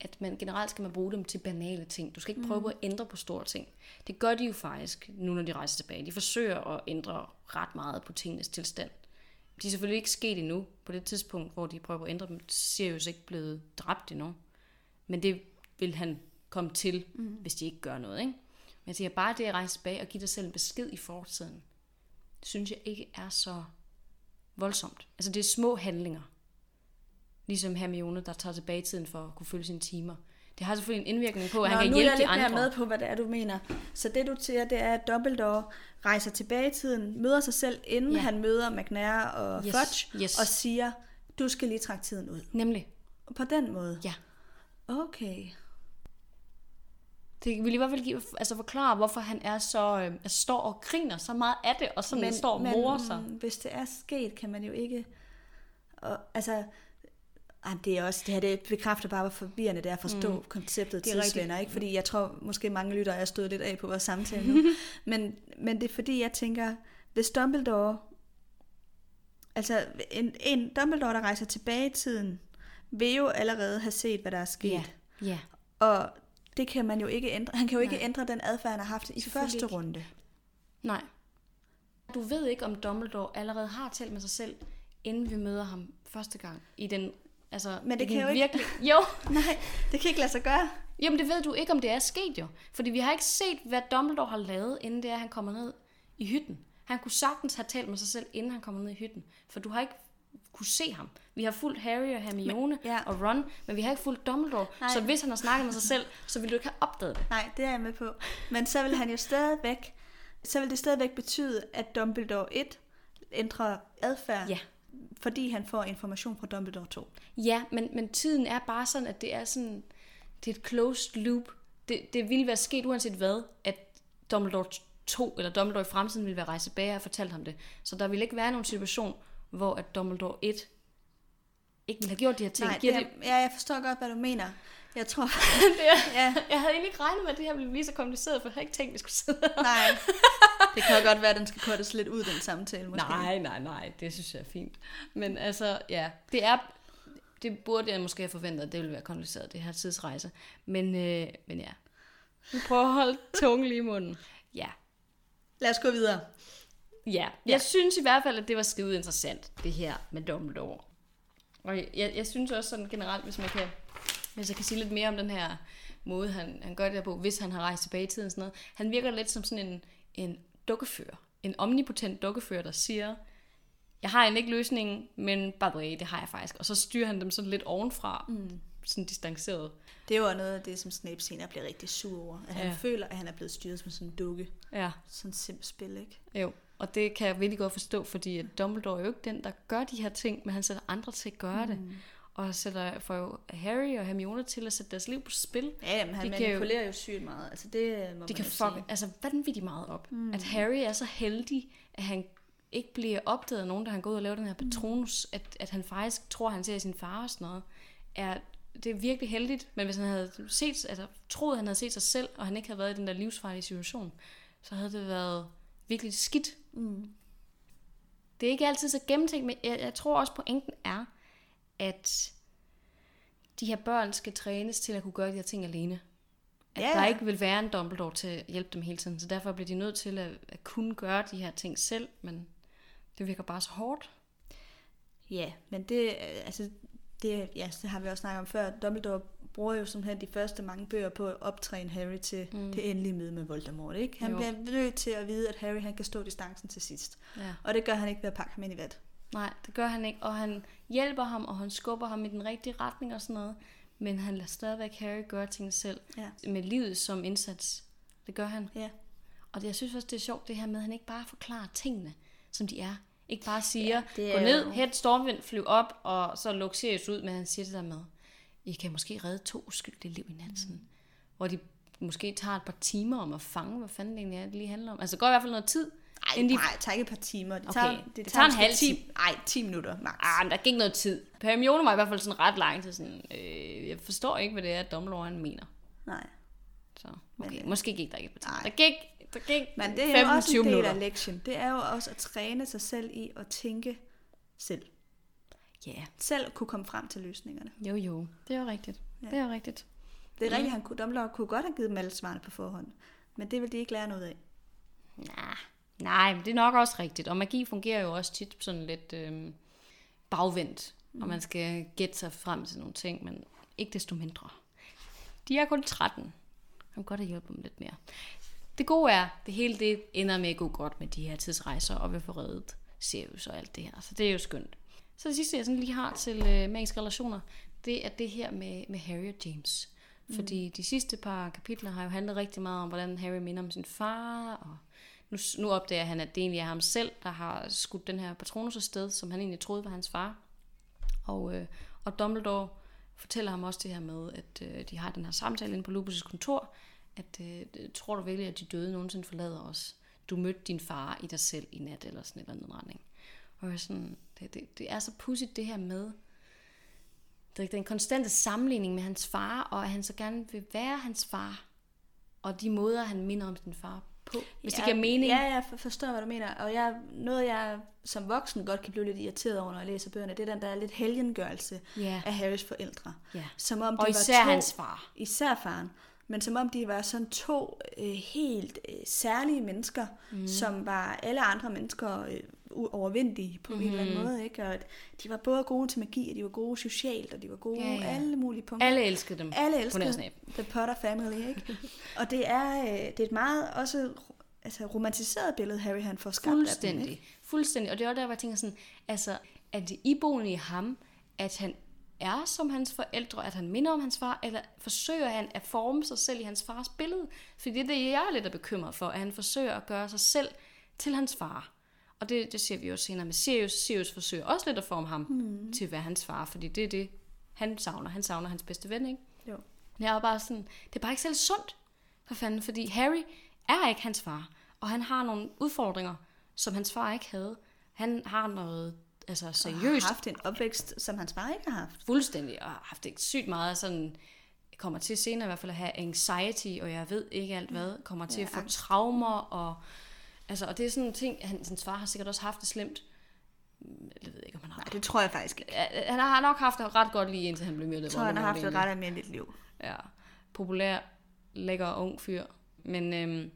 at man generelt skal man bruge dem til banale ting. Du skal ikke prøve på at ændre på store ting. Det gør de jo faktisk, nu når de rejser tilbage. De forsøger at ændre ret meget på tingenes tilstand. De er selvfølgelig ikke sket endnu på det tidspunkt, hvor de prøver at ændre dem. Sirius ikke blevet dræbt endnu. Men det vil han komme til, mm. hvis de ikke gør noget. Ikke? Men jeg siger bare det at rejse tilbage og give dig selv en besked i fortiden, synes jeg ikke er så voldsomt. Altså det er små handlinger. Ligesom Hermione, der tager tilbage i tiden for at kunne følge sine timer. Det har selvfølgelig en indvirkning på, at
Nå,
han kan
nu er
hjælpe
jeg
de
lidt
andre.
mere med på, hvad det er, du mener. Så det, du siger, det er, at Dumbledore rejser tilbage i tiden, møder sig selv, inden
Ja.
han møder McNair og
Yes,
Fudge,
yes.
og siger, du skal lige trække tiden ud.
Nemlig.
På den måde?
Ja.
Okay.
Det vil i hvert fald give, altså forklare, hvorfor han er så, øh, altså står og griner så meget af det, og sådan men, står og morer sig.
hvis det er sket, kan man jo ikke... Og, altså, ej, det er også, det her det bekræfter bare, hvor forvirrende det er at forstå mm. konceptet
Det er
tidsvenner, ikke? Fordi jeg tror, måske mange lyttere er stået lidt af på vores samtale nu. (laughs) men, men det er fordi, jeg tænker, hvis Dumbledore, altså en, en Dumbledore, der rejser tilbage i tiden, vil jo allerede have set, hvad der er sket.
Ja, ja.
Og det kan man jo ikke ændre. Han kan jo ikke
Nej.
ændre den adfærd, han har haft i første
ikke.
runde.
Nej. Du ved ikke, om Dumbledore allerede har talt med sig selv, inden vi møder ham første gang. I den, altså,
Men det kan jo ikke-
virkelig... Jo, (laughs)
Nej, det kan ikke lade sig gøre.
Jamen det ved du ikke, om det er sket jo. Fordi vi har ikke set, hvad Dumbledore har lavet, inden det er, at han kommer ned i hytten. Han kunne sagtens have talt med sig selv, inden han kommer ned i hytten. For du har ikke kunne se ham. Vi har fulgt Harry og Hermione
Men- ja.
og Ron, men vi har ikke fulgt Dumbledore.
Nej.
Så hvis han har snakket med sig selv, så ville du ikke have opdaget det.
Nej, det er jeg med på. Men så vil han jo stadigvæk, så vil det stadigvæk betyde, at Dumbledore 1 ændrer adfærd,
Ja.
Fordi han får information fra Dumbledore 2.
Ja, men, men tiden er bare sådan, at det er sådan, det er et closed loop. Det, det ville være sket uanset hvad, at Dumbledore 2, eller Dumbledore i fremtiden ville være rejst tilbage og fortalt ham det. Så der ville ikke være nogen situation, hvor at Dumbledore 1 ikke ville have gjort de her ting.
Nej, det
Giver
er, ja, jeg forstår godt, hvad du mener. Jeg tror, (laughs)
det er,
ja,
jeg havde egentlig ikke regnet med, at det her ville blive så kompliceret, for jeg havde ikke tænkt, at vi skulle sidde her.
nej. (laughs) Det kan jo godt være, at den skal kortes lidt ud, den samtale måske.
Nej, nej, nej, det synes jeg er fint. Men altså, ja, det er, det burde jeg måske have forventet, at det ville være kompliceret, det her tidsrejse. Men, øh, men ja, vi prøver at holde tungen lige i munden. Ja,
Lad os gå videre.
ja. Jeg synes i hvert fald, at det var skide interessant, det her med Dumbledore. Og jeg, jeg synes også sådan generelt, hvis man kan, hvis jeg kan sige lidt mere om den her måde, han, han gør det på, hvis han har rejst tilbage i tiden og sådan noget. Han virker lidt som sådan en, en dukkefører. En omnipotent dukkefører, der siger, jeg har egentlig ikke løsningen, men by the way, det har jeg faktisk. Og så styrer han dem sådan lidt ovenfra, mm. sådan distanceret.
Det er jo noget af det, som Snape senere bliver rigtig sur over. At han
Ja.
føler, at han er blevet styret som sådan en dukke.
Ja,
Sådan et simpelt spil, ikke?
jo. Og det kan jeg virkelig godt forstå, fordi at Dumbledore er jo ikke den, der gør de her ting, men han sætter andre til at gøre mm. det. Og sætter, får jo Harry og Hermione til at sætte deres liv på spil.
Ja, men han
De kan jo-
manipulerer jo sygt meget. Altså det må
De
man
kan fuck,
sige.
altså vanvittigt meget op. Mm. At Harry er så heldig, at han ikke bliver opdaget af nogen, da han går ud og laver den her Patronus, at, at han faktisk tror, han ser sin far og sådan noget. er, det er virkelig heldigt, men hvis han havde set, altså, troet, at han havde set sig selv, og han ikke havde været i den der livsfarlige situation, så havde det været virkelig skidt.
Mm.
Det er ikke altid så gennemtænkt, men jeg, jeg tror også, pointen er, at de her børn skal trænes til at kunne gøre de her ting alene. At
Ja,
der ikke vil være en Dumbledore til at hjælpe dem hele tiden. Så derfor bliver de nødt til at, at kunne gøre de her ting selv, men det virker bare så hårdt.
Ja, men det, øh, altså, det, ja, det har vi også snakket om før. Dumbledore bruger jo simpelthen de første mange bøger på at optræne Harry til mm. det endelige møde med Voldemort. Ikke? Han
Jo.
bliver nødt til at vide, at Harry han kan stå distancen til sidst.
Ja.
Og det gør han ikke ved at pakke ham ind i vat.
Nej, det gør han ikke. Og han hjælper ham, og han skubber ham i den rigtige retning og sådan noget. Men han lader stadigvæk Harry gøre tingene selv.
Ja.
Med livet som indsats. Det gør han.
Ja.
Og det, jeg synes også, det er sjovt det her med, at han ikke bare forklarer tingene, som de er. Ikke bare siger,
Ja,
gå ned,
jo-
hæt stormvind, flyv op, og så luk Sirius ud, men han siger det der med, I kan måske redde to uskyldige liv i nat, sådan, hvor de måske tager et par timer om at fange, hvad fanden det egentlig er, det lige handler om. Altså, det går i hvert fald noget tid.
Ej,
de-
nej, det tager ikke et par timer. Det
Okay,
tager,
det tager en
måske
halv
10, Ej, 10 minutter max.
Ah, men der gik noget tid. Hermione var i hvert fald sådan ret lang til sådan, øh, jeg forstår ikke, hvad det er, Dumbledore han mener.
Nej.
Så, okay,
Men,
måske gik der ikke et par timer.
nej.
Der gik, der gik
Men det er jo også
15-20
en del
minutter.
af lektien. Det er jo også at træne sig selv i at tænke selv.
Ja, yeah.
Selv kunne komme frem til løsningerne.
jo jo, det er jo rigtigt.
Ja.
Det er jo rigtigt.
Det er rigtigt, han kunne, Dumbledore kunne godt have givet dem alle svarene på forhånd. Men det vil de ikke lære noget af.
Nej, nej, men det er nok også rigtigt. Og magi fungerer jo også tit sådan lidt øh, bagvendt, mm. og man skal gætte sig frem til nogle ting, men ikke desto mindre. De er kun 13. Man kan godt have hjulpet dem lidt mere. Det gode er, det hele det ender med at gå godt med de her tidsrejser, og vi får reddet Sirius og alt det her. Så det er jo skønt. Så det sidste, jeg sådan lige har til øh, magiske relationer, det er det her med, med Harry og James. Fordi de sidste par kapitler har jo handlet rigtig meget om, hvordan Harry minder om sin far, og nu, nu opdager han, at det egentlig er ham selv, der har skudt den her Patronus afsted, som han egentlig troede var hans far. Og, øh, og Dumbledore fortæller ham også det her med, at øh, de har den her samtale inde på Lupus' kontor, at øh, tror du virkelig, at de døde nogensinde forlader os? Du mødte din far i dig selv i nat, eller sådan en eller anden retning. Og jeg sådan, det, det, det er så pudsigt det her med, det, er den konstante sammenligning med hans far, og at han så gerne vil være hans far, og de måder, han minder om sin far på. Hvis det giver mening.
Ja, jeg for- forstår, hvad du mener. Og jeg, noget, jeg som voksen godt kan blive lidt irriteret over, når jeg læser bøgerne, det er den der lidt helgengørelse
Ja.
af Harrys forældre.
Ja.
Som om de
Og
var
især
to,
hans far.
Især faren. Men som om de var sådan to øh, helt øh, særlige mennesker, mm. som var alle andre mennesker øh, uovervindelige på mm. en eller
Mhm.
anden måde. Ikke? Og at de var både gode til magi, og de var gode socialt, og de var gode
Ja,
ja, alle mulige punkter.
Alle elskede dem.
Alle
nærsnab.
The Potter Family, ikke? og det er, øh, det er et meget også altså, romantiseret billede, Harry han får skabt af dem,
Fuldstændig.
ikke?
Fuldstændig. Og det er også der, hvor jeg tænker sådan, altså, er det iboende i ham, at han er som hans forældre, at han minder om hans far, eller forsøger han at forme sig selv i hans fars billede? Fordi det er det, jeg er lidt er bekymret for, at han forsøger at gøre sig selv til hans far. Og det, det ser vi jo senere med Sirius. Sirius forsøger også lidt at forme ham mm. til at være hans far, fordi det er det, han savner. Han savner hans bedste ven, ikke?
Jo.
Jeg er bare sådan, det er bare ikke selv sundt, for fanden, fordi Harry er ikke hans far, og han har nogle udfordringer, som hans far ikke havde. Han har noget altså
Og
seriøst,
har haft en opvækst, som hans far ikke har haft.
fuldstændig, og har haft ikke sygt meget sådan, kommer til senere i hvert fald at have anxiety, og jeg ved ikke alt hvad, kommer til
Ja,
at få
angst.
traumer, og, altså, og det er sådan en ting, han, hans far har sikkert også haft det slemt, jeg ved ikke, om han har.
Nej, det tror jeg faktisk ikke.
Han har nok haft det ret godt lige indtil han blev myrdet.
Jeg tror, han har haft et ret almindeligt liv.
Ja, populær, lækker, ung fyr. Men, øhm,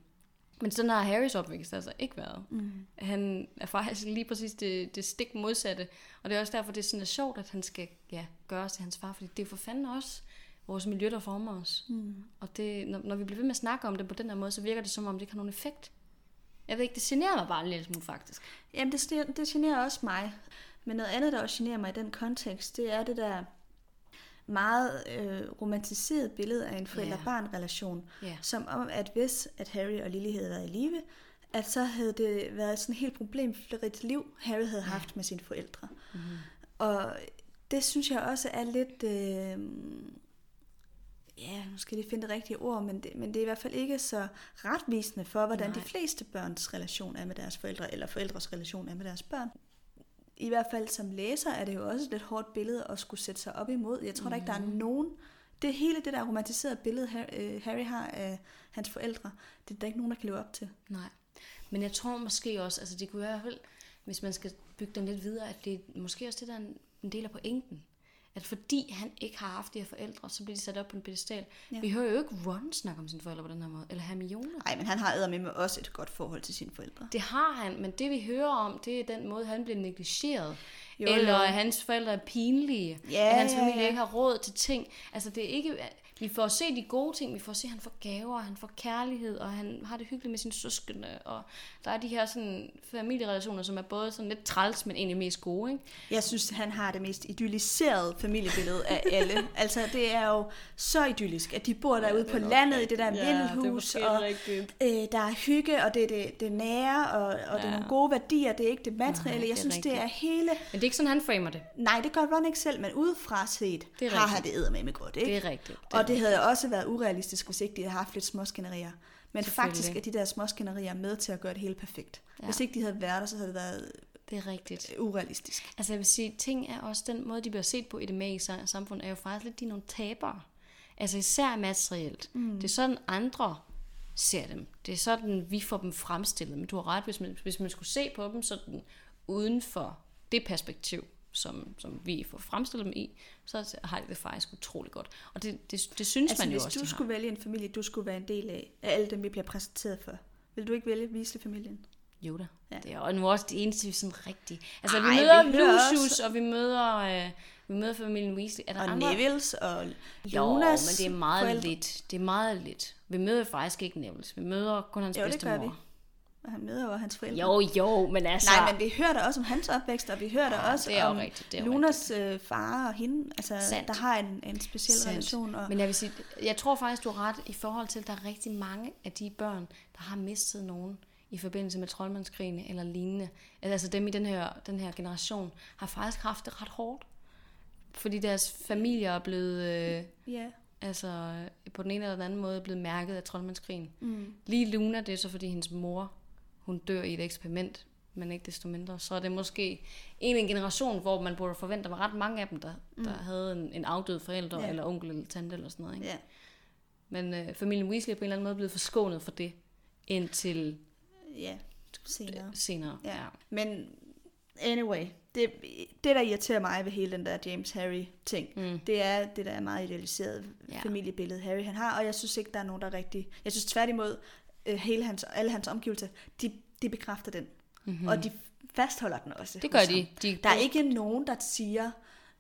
men sådan har Harrys opvækst altså ikke været. Mm. Han er faktisk lige præcis det, det stik modsatte. Og det er også derfor, det er sådan er sjovt, at han skal ja, gøre til hans far. Fordi det er for fanden også vores miljø, der former os. Mm. Og det, når, når vi bliver ved med at snakke om det på den her måde, så virker det som om, det ikke har nogen effekt. Jeg ved ikke, det generer mig bare en lille smule faktisk.
Jamen, det, det, generer også mig. Men noget andet, der også generer mig i den kontekst, det er det der meget øh, romantiseret billede af en forældre-barn-relation.
Ja.
Som om, at hvis at Harry og Lily havde været i live, at så havde det været sådan et helt problemfrit liv, Harry havde haft med sine forældre. Mm-hmm. Og det synes jeg også er lidt... Øh, ja, nu skal lige finde det rigtige ord, men det, men det er i hvert fald ikke så retvisende for, hvordan
Nej.
de fleste børns relation er med deres forældre, eller forældres relation er med deres børn. i hvert fald som læser er det jo også et lidt hårdt billede at skulle sætte sig op imod. Jeg tror mm. da ikke, der er nogen... Det hele det der romantiserede billede, øh, Harry har af hans forældre, det er der ikke nogen, der kan leve op til.
Nej. Men jeg tror måske også, altså det kunne i hvert fald, hvis man skal bygge den lidt videre, at det er måske også det, der er en, en del af pointen. At fordi han ikke har haft de her forældre, så bliver de sat op på en pedestal. Ja. Vi hører jo ikke Ron snakke om sine forældre på den her måde, eller Hermione.
Nej, men han har med også et godt forhold til sine forældre.
Det har han, men det vi hører om, det er den måde, han bliver negligeret. Jo, eller jo. at hans forældre er pinlige. Ja, at hans familie ja, ja. ikke har råd til ting. Altså det er ikke vi får at se de gode ting, vi får at se, at han får gaver, han får kærlighed, og han har det hyggeligt med sine søskende, og der er de her sådan familierelationer, som er både sådan lidt træls, men egentlig mest gode, ikke?
Jeg synes, han har det mest idylliserede familiebillede af alle. (laughs) altså, det er jo så idyllisk, at de bor derude ja, på landet i det der ja, vindelhus, og øh, der er hygge, og det er det, det nære, og, og ja. det er nogle gode værdier, det er ikke det materielle. Jeg synes, det er hele... Men
det er ikke sådan, han framer det.
Nej, det gør Ron ikke selv, men udefra set det har han det med med godt, ikke?
Det er rigtigt.
Det og det havde også været urealistisk, hvis ikke de havde haft lidt småskænderier. Men faktisk er de der småskænderier med til at gøre det hele perfekt. Ja. Hvis ikke de havde været der, så havde det været
det er rigtigt.
urealistisk.
Altså jeg vil sige, ting er også den måde, de bliver set på i det magiske samfund, er jo faktisk lidt, de er nogle tabere. Altså især materielt. Mm. Det er sådan, andre ser dem. Det er sådan, vi får dem fremstillet. Men du har ret, hvis man, hvis man skulle se på dem sådan uden for det perspektiv, som, som vi får fremstillet dem i, så har de det faktisk utrolig godt. Og det, det, det synes
altså,
man jo
også,
hvis
du skulle har. vælge en familie, du skulle være en del af, af alle dem, vi bliver præsenteret for, vil du ikke vælge Weasley-familien?
Jo da. Ja. Det er jo nu også det eneste, vi sådan rigtigt. Altså, Ej, vi møder vi Lucius, og vi møder, øh, vi møder familien Weasley. Er der
og
andre?
Nevils og Jonas
Jo, men det er meget forældre. lidt. Det er meget lidt. Vi møder faktisk ikke Nevils. Vi møder kun hans
jo,
bedstemor.
det gør vi. Han møder jo hans forældre.
Jo, jo, men altså...
Nej, men vi hører da også om hans opvækst, og vi hører da ja, også det er om rigtigt, det er Lunas rigtigt. Øh, far og hende, altså, Sandt. der har en, en speciel Sandt. relation. Og...
Men jeg vil sige, jeg tror faktisk, du har ret i forhold til, at der er rigtig mange af de børn, der har mistet nogen i forbindelse med troldmandskrigen eller lignende. Altså dem i den her, den her generation har faktisk haft det ret hårdt. Fordi deres familier er blevet... Øh, yeah altså på den ene eller den anden måde blevet mærket af troldmandskrigen. Mm. Lige Luna, det er så fordi hendes mor hun dør i et eksperiment, men ikke desto mindre. Så er det måske en en generation, hvor man burde forvente, der var ret mange af dem, der, mm. der havde en, en afdød forælder, ja. eller onkel eller tante eller sådan noget. Ikke? Ja. Men øh, familien Weasley er på en eller anden måde blevet forskånet for det, indtil
ja, senere.
senere.
Ja. ja. Men anyway, det, det, der irriterer mig ved hele den der James Harry ting, mm. det er det der er meget idealiseret ja. familiebillede Harry han har, og jeg synes ikke, der er nogen, der rigtig... Jeg synes tværtimod, øh, hele hans, alle hans omgivelser, de, de bekræfter den. Mm-hmm. Og de fastholder den også.
Det gør de. de.
Der er ikke nogen, der siger,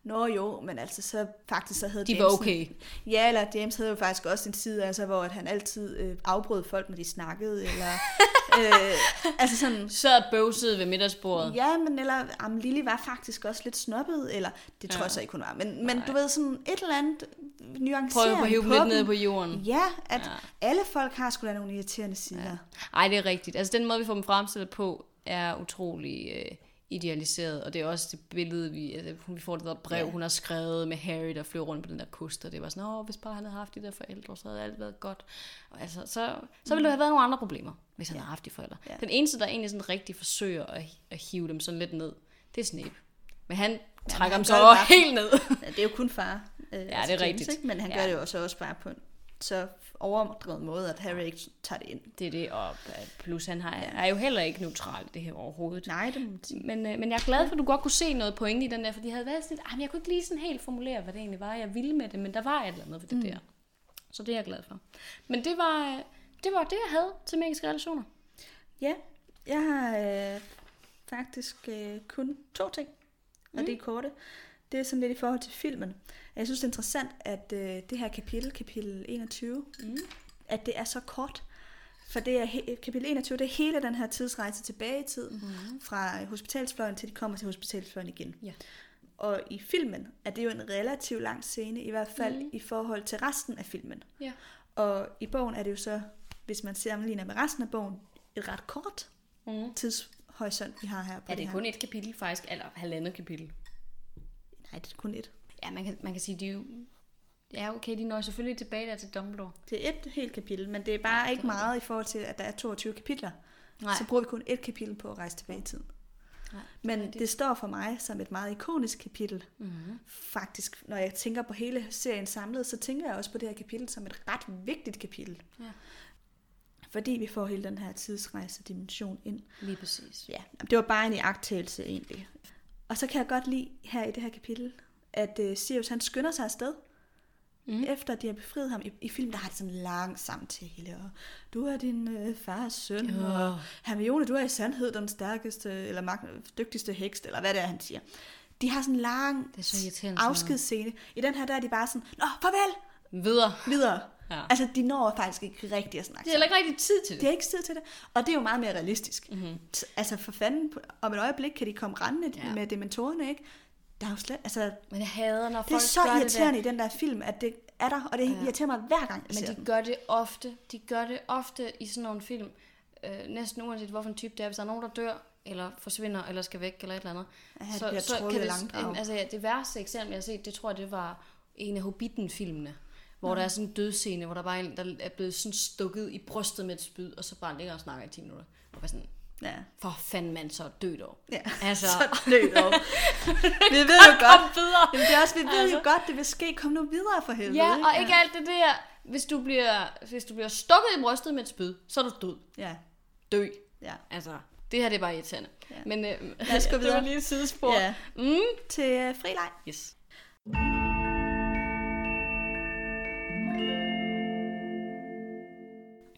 Nå jo, men altså så faktisk så havde
De
James...
var okay.
Ja, eller James havde jo faktisk også en side, altså, hvor at han altid øh, afbrød folk, når de snakkede, eller... (laughs) øh, altså sådan...
Så bøvsede ved middagsbordet.
Ja, men eller am, Lily var faktisk også lidt snobbet, eller det tror ja. jeg så ikke, hun var. Men, men du ved, sådan et eller andet nuancering
Prøv at hive dem lidt ned på jorden.
Ja, at ja. alle folk har sgu da nogle irriterende sider. Ja.
Ej, det er rigtigt. Altså den måde, vi får dem fremstillet på, er utrolig... Øh idealiseret, og det er også det billede, vi, altså, vi får det der brev, ja. hun har skrevet med Harry, der flyver rundt på den der kost, og det var sådan, åh, hvis bare han havde haft de der forældre, så havde alt været godt. Og altså, så, så ville der have været nogle andre problemer, hvis han ja. havde haft de forældre. Ja. Den eneste, der egentlig sådan rigtig forsøger at, at hive dem sådan lidt ned, det er Snape. Men han trækker dem så helt ned.
Ja, det er jo kun far. (laughs)
Øh, ja, det er rigtigt.
Ikke? Men han ja. gør det jo også, også bare på en så overdrevet måde, at Harry ikke tager det ind.
Det er det, og plus han har, er jo heller ikke neutral det her overhovedet.
Nej, det må
men, øh, men jeg er glad for, at du godt kunne se noget pointe i den der, for de havde været sådan lidt, jeg kunne ikke lige sådan helt formulere, hvad det egentlig var, jeg ville med det, men der var et eller andet for det mm. der. Så det er jeg glad for. Men det var, det var det, jeg havde til magiske relationer.
Ja, jeg har øh, faktisk øh, kun to ting, og mm. det er korte. Det er sådan lidt i forhold til filmen. Jeg synes, det er interessant, at øh, det her kapitel, kapitel 21, mm. at det er så kort. For det er kapitel 21, det er hele den her tidsrejse tilbage i tiden, mm. fra hospitalsfløjen til de kommer til hospitalsfløjen igen. Ja. Og i filmen er det jo en relativt lang scene, i hvert fald mm. i forhold til resten af filmen. Ja. Og i bogen er det jo så, hvis man sammenligner med resten af bogen, et ret kort mm. tidshorisont, vi har her. På
er det,
det
kun et kapitel faktisk, eller halvandet kapitel?
Nej, det er kun et.
Ja, man kan, man kan sige, de jo... Ja, okay, de når selvfølgelig tilbage der til Dumbledore.
Det er et helt kapitel, men det er bare ja, ikke meget i forhold til, at der er 22 kapitler. Nej. Så bruger vi kun et kapitel på at rejse tilbage i tiden.
Nej,
Men det står for mig som et meget ikonisk kapitel.
Mm-hmm.
Faktisk, når jeg tænker på hele serien samlet, så tænker jeg også på det her kapitel som et ret vigtigt kapitel.
Ja.
Fordi vi får hele den her tidsrejse-dimension ind.
Lige præcis.
Ja, det var bare en iagttagelse egentlig. Og så kan jeg godt lide her i det her kapitel, at uh, Sirius han skynder sig afsted. Mm. Efter de har befriet ham i, i film, der har de sådan en lang samtale. Og du er din øh, fars søn,
Ja.
og Hermione, du er i sandhed den stærkeste, eller mag- dygtigste heks, eller hvad det er, han siger. De har sådan en lang
Det er så
afskedsscene. I den her, der er de bare sådan, Nå, farvel,
Videre.
videre.
Ja.
Altså, de når faktisk ikke rigtig at snakke
Det er heller ikke rigtig tid til
de
det.
har ikke tid til det. Og det er jo meget mere realistisk.
Mhm.
Mm-hmm. Altså for fanden, om et øjeblik kan de komme rendende
Ja.
med dementorerne, ikke? Der er jo slet, altså,
Men jeg hader, når
det
folk
er så irriterende
det
i den der film, at det er der, og det
Ja.
irriterer mig hver gang, jeg
Men
den.
de gør det ofte. De gør det ofte i sådan nogle film. Øh, næsten uanset hvorfor en type det er. Hvis der er nogen, der dør, eller forsvinder, eller skal væk, eller et eller andet.
Ja, det bliver trukket i
det,
langdrag.
altså, ja, det værste eksempel, jeg har set, det tror jeg, det var en af Hobbiten-filmene. Hvor der er sådan en dødscene, hvor der bare er en, der er blevet sådan stukket i brystet med et spyd, og så bare ligger og snakker i 10 minutter. Og bare sådan,
Ja.
for fanden mand, så dø dog.
ja.
Altså,
så død dog. (laughs) vi ved jo godt,
videre.
Jamen, det er også, vi ved
Altså.
jo godt, det vil ske. Kom nu videre for helvede.
Ja, og ikke alt det der, hvis du bliver, hvis du bliver stukket i brystet med et spyd, så er du død.
Ja,
Dø.
ja.
Altså, det her det er bare irriterende.
Ja.
Men øh,
Lad os gå (laughs)
det var
videre.
lige et sidespor.
ja.
Mm.
Til uh, frileg.
Yes.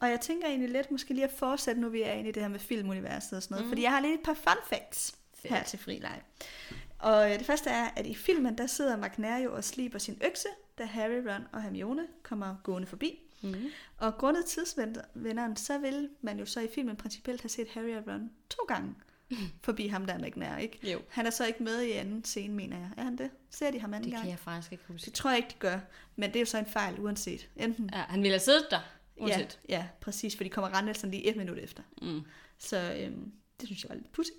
Og jeg tænker egentlig lidt, måske lige at fortsætte, nu vi er inde i det her med filmuniverset og sådan noget. Mm. Fordi jeg har lige et par fun facts
Fedt.
her til frileg. Og øh, det første er, at i filmen, der sidder Magnaire jo og sliber sin økse, da Harry, Ron og Hermione kommer gående forbi.
Mm.
Og grundet tidsvenderen, så vil man jo så i filmen principielt have set Harry og Ron to gange (laughs) forbi ham der Magnaire, ikke?
Jo.
Han er så ikke med i anden scene, mener jeg. Er han det? Ser de ham anden
Det
gang?
kan jeg faktisk ikke huske.
Det tror jeg ikke, de gør. Men det er jo så en fejl, uanset. Enten
Ja, han ville have siddet der, uanset.
ja, præcis, for de kommer rendende sådan lige et minut efter.
Mm.
Så øhm, det synes jeg var lidt pudsigt.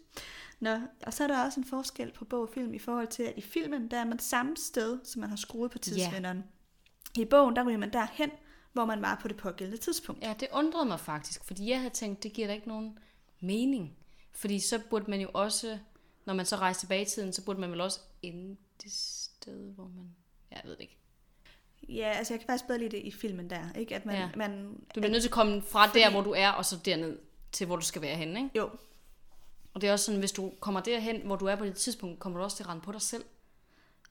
Nå, og så er der også en forskel på bog og film i forhold til, at i filmen, der er man samme sted, som man har skruet på tidsvenderen. I bogen, der ryger man derhen, hvor man var på det pågældende tidspunkt.
Ja, det undrede mig faktisk, fordi jeg havde tænkt, det giver da ikke nogen mening. Fordi så burde man jo også, når man så rejser tilbage i tiden, så burde man vel også ende det sted, hvor man... Ja, jeg ved det ikke.
Ja, altså jeg kan faktisk bedre lide det i filmen der, ikke? At man,
Ja.
man
Du bliver nødt til at komme fra
Fordi-
der, hvor du er, og så derned til, hvor du skal være henne, ikke?
Jo,
Og det er også sådan, hvis du kommer derhen, hvor du er på det tidspunkt, kommer du også til at rende på dig selv.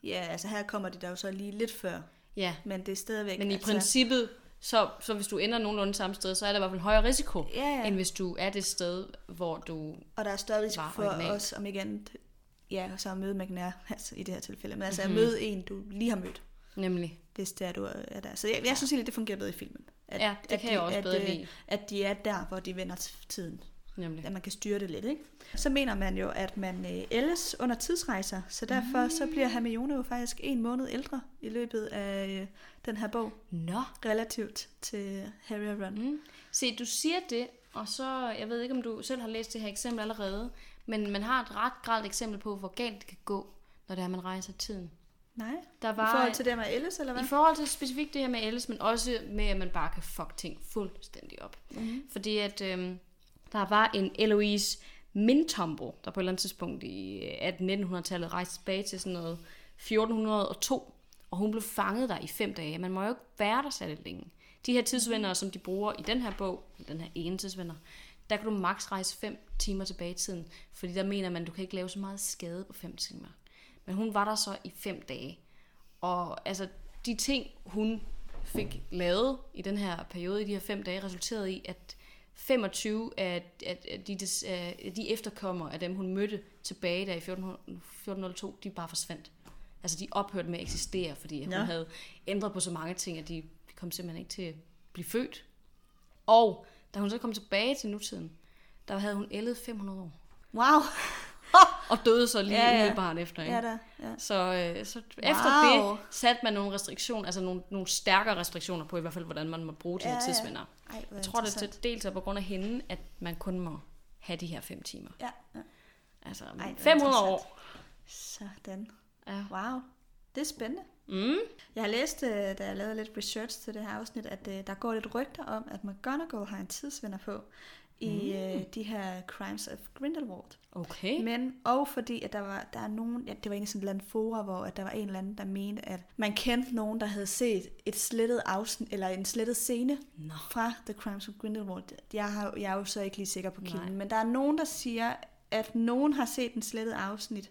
ja, altså her kommer de der jo så lige lidt før,
Ja,
men det er stadigvæk...
men i
altså,
princippet, så, så hvis du ender nogenlunde samme sted, så er der i hvert fald højere risiko,
Ja, ja.
end hvis du er det sted, hvor du...
Og der er større risiko for
originalt.
os, om andet, ja, så at møde McNair, (laughs) altså i det her tilfælde, men altså
Mhm.
at møde en, du lige har mødt.
Nemlig.
hvis det er, du er der. Så jeg, jeg synes egentlig, det fungerer bedre i filmen. At,
Ja, det kan
de,
jeg også
at,
bedre
øh,
lide.
At de er der, hvor de vender tiden.
Nemlig.
At man kan styre det lidt, ikke? Så mener man jo, at man øh, ældes under tidsrejser, så derfor så bliver Hermione jo faktisk en måned ældre i løbet af øh, den her bog,
Nå.
relativt til Harry og Ron.
Mm. Se, du siger det, og så, jeg ved ikke, om du selv har læst det her eksempel allerede, men man har et ret grelt eksempel på, hvor galt det kan gå, når det er, man rejser tiden.
Nej,
Der
i
var,
forhold til det med ældes, eller hvad?
I forhold til specifikt det her med Alice, men også med, at man bare kan fuck ting fuldstændig op.
Mhm.
Fordi at øhm, der var en Eloise Mintombo, der på et eller andet tidspunkt i øh, 1800-tallet rejste tilbage til sådan noget 1402, og hun blev fanget der i fem dage. Man må jo ikke være der særlig længe. De her tidsvendere, som de bruger i den her bog, den her ene tidsvender, der kan du maks rejse 5 timer tilbage i tiden, fordi der mener man, at du kan ikke lave så meget skade på 5 timer. Men hun var der så i 5 dage, og altså, de ting, hun fik lavet i den her periode, i de her fem dage, resulterede i, at 25 af, af, af, de, af de efterkommere af dem, hun mødte tilbage der i 1400 1402, de bare forsvandt. Altså, de ophørte med at eksistere, fordi hun
Nå.
havde ændret på så mange ting, at de kom simpelthen ikke til at blive født. Og da hun så kom tilbage til nutiden, der havde hun ældet 500 år.
Wow! (laughs)
Og døde så lige
Ja,
ja,
ja.
ja. umiddelbart efter. Ikke?
Ja, der. Ja.
Så, øh, så efter
Wow.
det satte man nogle restriktioner, altså nogle, nogle stærkere restriktioner på i hvert fald, hvordan man må bruge de
Ja,
her
ja.
tidsvinder.
Ej, hvor
Jeg tror, det til dels er på grund af hende, at man kun må have de her fem timer.
Ja, ja.
Altså
Ej,
Ej,
hvor
500
interessant.
år.
Sådan.
Ja.
Wow. Det er spændende.
Mm.
Jeg har læst, øh, da jeg lavede lidt research til det her afsnit, at øh, der går lidt rygter om, at McGonagall har en tidsvinder på. I øh, de her Crimes of Grindelwald.
Okay.
Men, og fordi, at der var, der er nogen, ja, det var egentlig sådan et eller andet fora, hvor at der var en eller anden, der mente, at man kendte nogen, der havde set et slettet afsnit, eller en slettet scene
Nå.
fra The Crimes of Grindelwald. Jeg, har, jeg er jo så ikke lige sikker på kilden,
Nej.
men der er nogen, der siger, at nogen har set en slettet afsnit,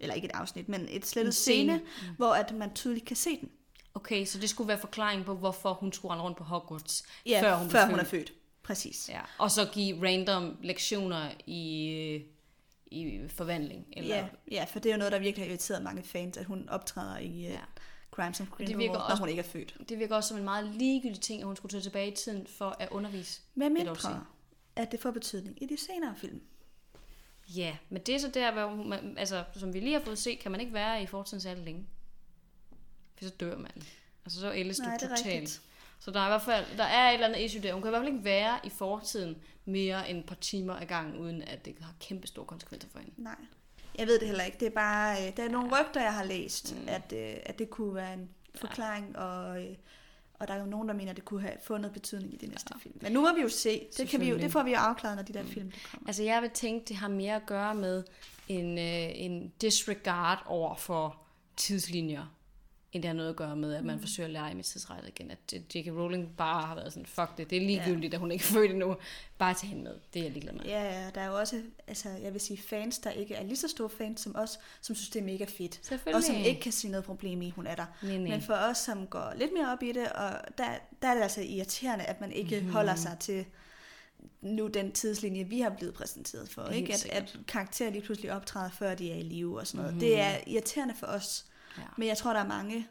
eller ikke et afsnit, men et slettet
En
scene,
scene.
mm. hvor at man tydeligt kan se den.
Okay, så det skulle være forklaring på, hvorfor hun skulle rende rundt på Hogwarts,
Ja,
før hun,
før
blev
hun er
født.
Præcis.
Ja. Og så give random lektioner i, i forvandling. Eller,
Ja, ja, for det er jo noget, der virkelig har irriteret mange fans, at hun optræder i ja.
Ja.
Crimes of
det
Grindelwald,
virker
når hun ikke er født.
Det virker også som en meget ligegyldig ting, at hun skulle tage tilbage i tiden for at undervise.
Med mindre, at det får betydning i de senere film.
Ja, men det er så der, hvor man, altså, som vi lige har fået set, kan man ikke være i fortiden særlig længe. For så dør man. Altså så ældes du
det
totalt.
rigtigt.
Så der er i hvert fald der er et eller andet issue der. Hun kan i hvert fald ikke være i fortiden mere end et par timer ad gangen, uden at det har kæmpe store konsekvenser for hende.
Nej. Jeg ved det heller ikke. Det er bare, øh, der er nogle rygter, jeg har læst, mm. at, øh, at det kunne være en forklaring, og, øh, og der er jo nogen, der mener, at det kunne have fundet betydning i de næste ja. film. Men nu må vi jo se. Det, kan vi jo, det får vi jo afklaret, når de der mm. film de kommer.
Altså jeg vil tænke, det har mere at gøre med en, øh, en disregard over for tidslinjer, end det har noget at gøre med, at man mm. forsøger at lege med tidsrejser igen. At J.K. Rowling bare har været sådan, fuck det, det er ligegyldigt, ja. at hun ikke er født endnu. Bare tage hende med, det er jeg ligeglad med.
Ja, ja, der er jo også, altså, jeg vil sige, fans, der ikke er lige så store fans som os, som synes, det er mega fedt. Og som ikke kan se noget problem i, hun er der.
Nej, nej.
Men for os, som går lidt mere op i det, og der, der er det altså irriterende, at man ikke
Mhm.
mm-hmm. holder sig til nu den tidslinje, vi har blevet præsenteret for.
Helt
Ikke? At,
sikkert.
at karakterer lige pludselig optræder, før de er i live og sådan noget.
Mhm.
Mm-hmm. Det er irriterende for os.
Ja.
Men jeg tror, der er mange,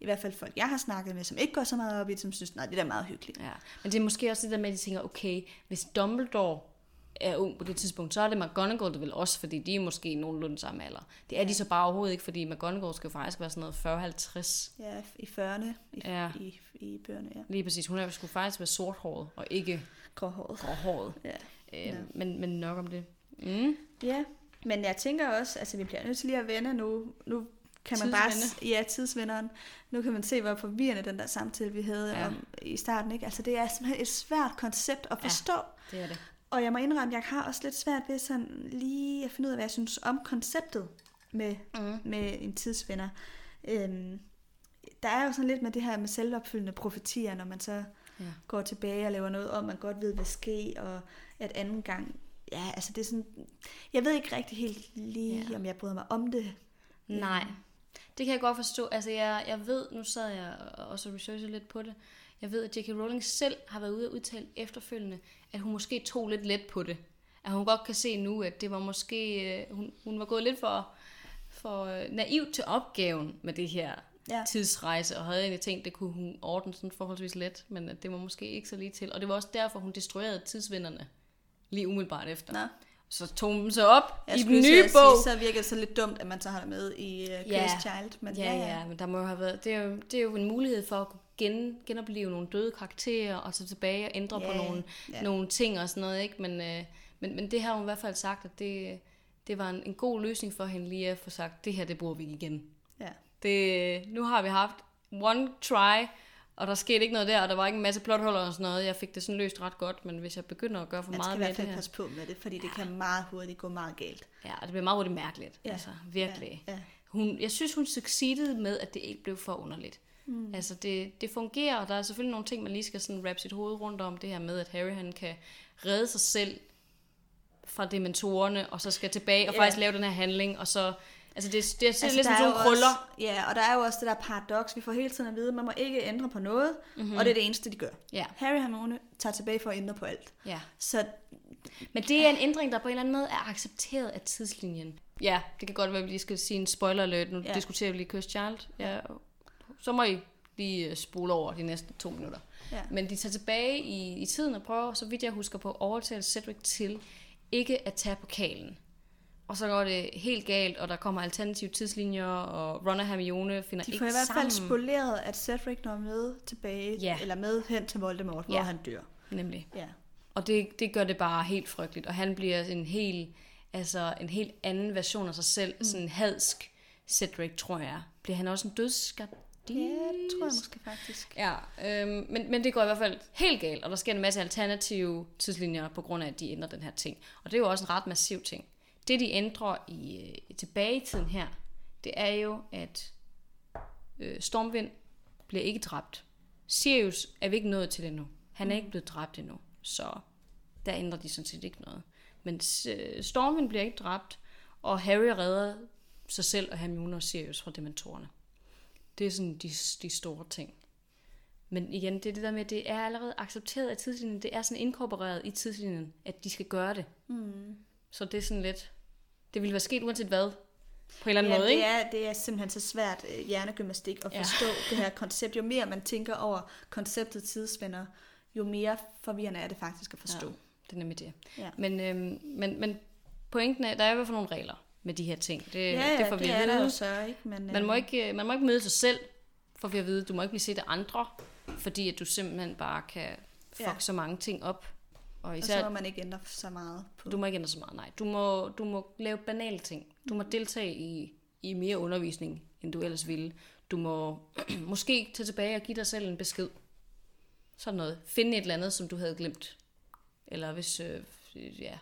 i hvert fald folk, jeg har snakket med, som ikke går så meget op i det, som synes, nej, det er da meget hyggeligt.
Ja, men det er måske også det der med, at de tænker, okay, hvis Dumbledore er ung på det tidspunkt, så er det McGonagall det vel også, fordi de er måske nogenlunde samme alder. Det er de så bare overhovedet ikke, fordi McGonagall skal jo faktisk være sådan noget 40-50.
Ja, i 40'erne, i,
Ja.
ja. i, i bøgerne, ja.
Lige præcis. Hun er jo skulle faktisk være sorthåret, og ikke
Gråhåret.
gråhåret.
Ja.
Øh,
Ja.
men, men nok om det. Mm.
Ja, men jeg tænker også, altså vi bliver nødt til lige at vende nu. Nu kan man bare... Ja, tidsvenderen. Nu kan man se, hvor forvirrende den der samtale, vi havde
Ja.
om, i starten. Ikke? Altså det er simpelthen et svært koncept at forstå. Ja.
Det er det.
Og jeg må indrømme, jeg har også lidt svært ved sådan lige at finde ud af, hvad jeg synes om konceptet med,
Mm.
med en tidsvender. Øhm, der er jo sådan lidt med det her med selvopfyldende profetier, når man så
Ja.
går tilbage og laver noget om, man godt ved, hvad ske, og at anden gang, ja, altså det er sådan, jeg ved ikke rigtig helt lige,
Ja.
ja. om jeg bryder mig om det.
Nej, det kan jeg godt forstå. Altså, jeg, jeg ved, nu sad jeg også og researchede lidt på det, jeg ved, at J.K. Rowling selv har været ude og udtale efterfølgende, at hun måske tog lidt let på det. At hun godt kan se nu, at det var måske, øh, hun, hun var gået lidt for, for øh, naiv til opgaven med det her
Ja.
tidsrejse, og havde egentlig tænkt, det kunne hun ordne sådan forholdsvis let, men at det var måske ikke så lige til. Og det var også derfor, hun destruerede tidsvinderne lige umiddelbart efter.
Nå.
Så tog dem så op
Jeg
i den nye
at
bog.
Sige, så virker det så lidt dumt, at man så har det med i uh, Cursed
Ja.
Child. Men
Ja, ja, men der må have været, det er jo, det er jo en mulighed for at kunne gen, genopleve nogle døde karakterer, og så tilbage og ændre
Ja,
på nogle,
ja.
nogle ting og sådan noget, ikke? Men, øh, men, men det har hun i hvert fald sagt, at det, det var en, en god løsning for hende lige at få sagt, det her, det bruger vi igen.
Ja.
Det, nu har vi haft one try, og der skete ikke noget der, og der var ikke en masse plothuller og sådan noget. Jeg fik det sådan løst ret godt, men hvis jeg begynder at gøre for
Man
meget
skal i
med
hvert
det
fald
her,
passe på med det, fordi det kan meget hurtigt gå meget galt.
ja, og det bliver meget hurtigt mærkeligt.
Ja.
Altså, virkelig.
Ja, ja.
Hun, jeg synes, hun succeedede med, at det ikke blev for underligt. Mm. Altså, det, det fungerer, og der er selvfølgelig nogle ting, man lige skal sådan wrap sit hoved rundt om. Det her med, at Harry han kan redde sig selv fra dementorerne, og så skal tilbage og
Ja.
faktisk lave den her handling, og så... Altså, det, det er altså, lidt som
der
sådan nogle
jo
krøller.
Også, ja, og der er jo også det der paradoks. Vi får hele tiden at vide, at man må ikke ændre på noget, mm-hmm. og det er det eneste, de gør.
Ja,
Harry og Hermione tager tilbage for at ændre på alt.
ja.
Så
Men det er en ændring, der på en eller anden måde er accepteret af tidslinjen. Ja, det kan godt være, at vi lige skal sige en spoiler alert. Nu ja.
Ja.
diskuterer vi lige Cursed Child. Ja, så må I lige øh, spole over de næste to minutter.
Ja.
Men de tager tilbage i, i tiden og prøver, så vidt jeg husker på, at overtale Cedric til ikke at tage pokalen. Og så går det helt galt, og der kommer alternative tidslinjer, og Ron og Hermione finder
de
ikke
får i hvert
sammen.
fald spoleret, at Cedric når med tilbage,
Ja.
eller med hen til Voldemort, hvor
Ja.
han dør.
Nemlig.
Ja.
Og det, det gør det bare helt frygteligt. Og han bliver en helt, altså en helt anden version af sig selv. Mm. Sådan en hadsk Cedric, tror jeg. Bliver han også en dødsskab?
Ja, tror jeg måske faktisk.
Ja, øhm, men, men det går i hvert fald helt galt, og der sker en masse alternative tidslinjer på grund af, at de ændrer den her ting. Og det er jo også en ret massiv ting. Det, de ændrer i, øh, tilbage i tiden her, det er jo, at øh, Stormvind bliver ikke dræbt. Sirius er vi ikke nået til endnu. Han er ikke blevet dræbt endnu, så der ændrer de sådan set ikke noget. Men øh, Stormvind bliver ikke dræbt, og Harry redder sig selv og Hermione og Sirius fra dementorerne. Det er sådan de, de store ting. Men igen, det er det der med, at det er allerede accepteret af tidslinjen. Det er sådan inkorporeret i tidslinjen, at de skal gøre det.
Mm.
Så det er sådan lidt... Det ville være sket uanset hvad, på en eller anden
Ja,
måde,
det
ikke?
er, det er simpelthen så svært øh, hjernegymnastik at
Ja.
forstå det her koncept. Jo mere man tænker over konceptet tidsspænder, jo mere forvirrende er det faktisk at forstå.
Ja, det er nemlig det.
Ja.
Men, øhm, men, men pointen er, der er i hvert fald nogle regler med de her ting. Det,
Ja, ja,
det får vi
det er der jo så, ikke? Men,
Man må ikke, øh, man må ikke møde sig selv, for vi at vide, du må ikke blive set af andre, fordi at du simpelthen bare kan fuck
Ja.
så mange ting op. Og
Og så
især,
må man ikke ændre så meget på.
du må ikke ændre så meget, nej. Du må, du må lave banale ting. Du må deltage i, i mere undervisning, end du ellers ville. Du må (clears throat) måske tage tilbage og give dig selv en besked. Sådan noget. Finde et eller andet, som du havde glemt. Eller hvis, øh, ja,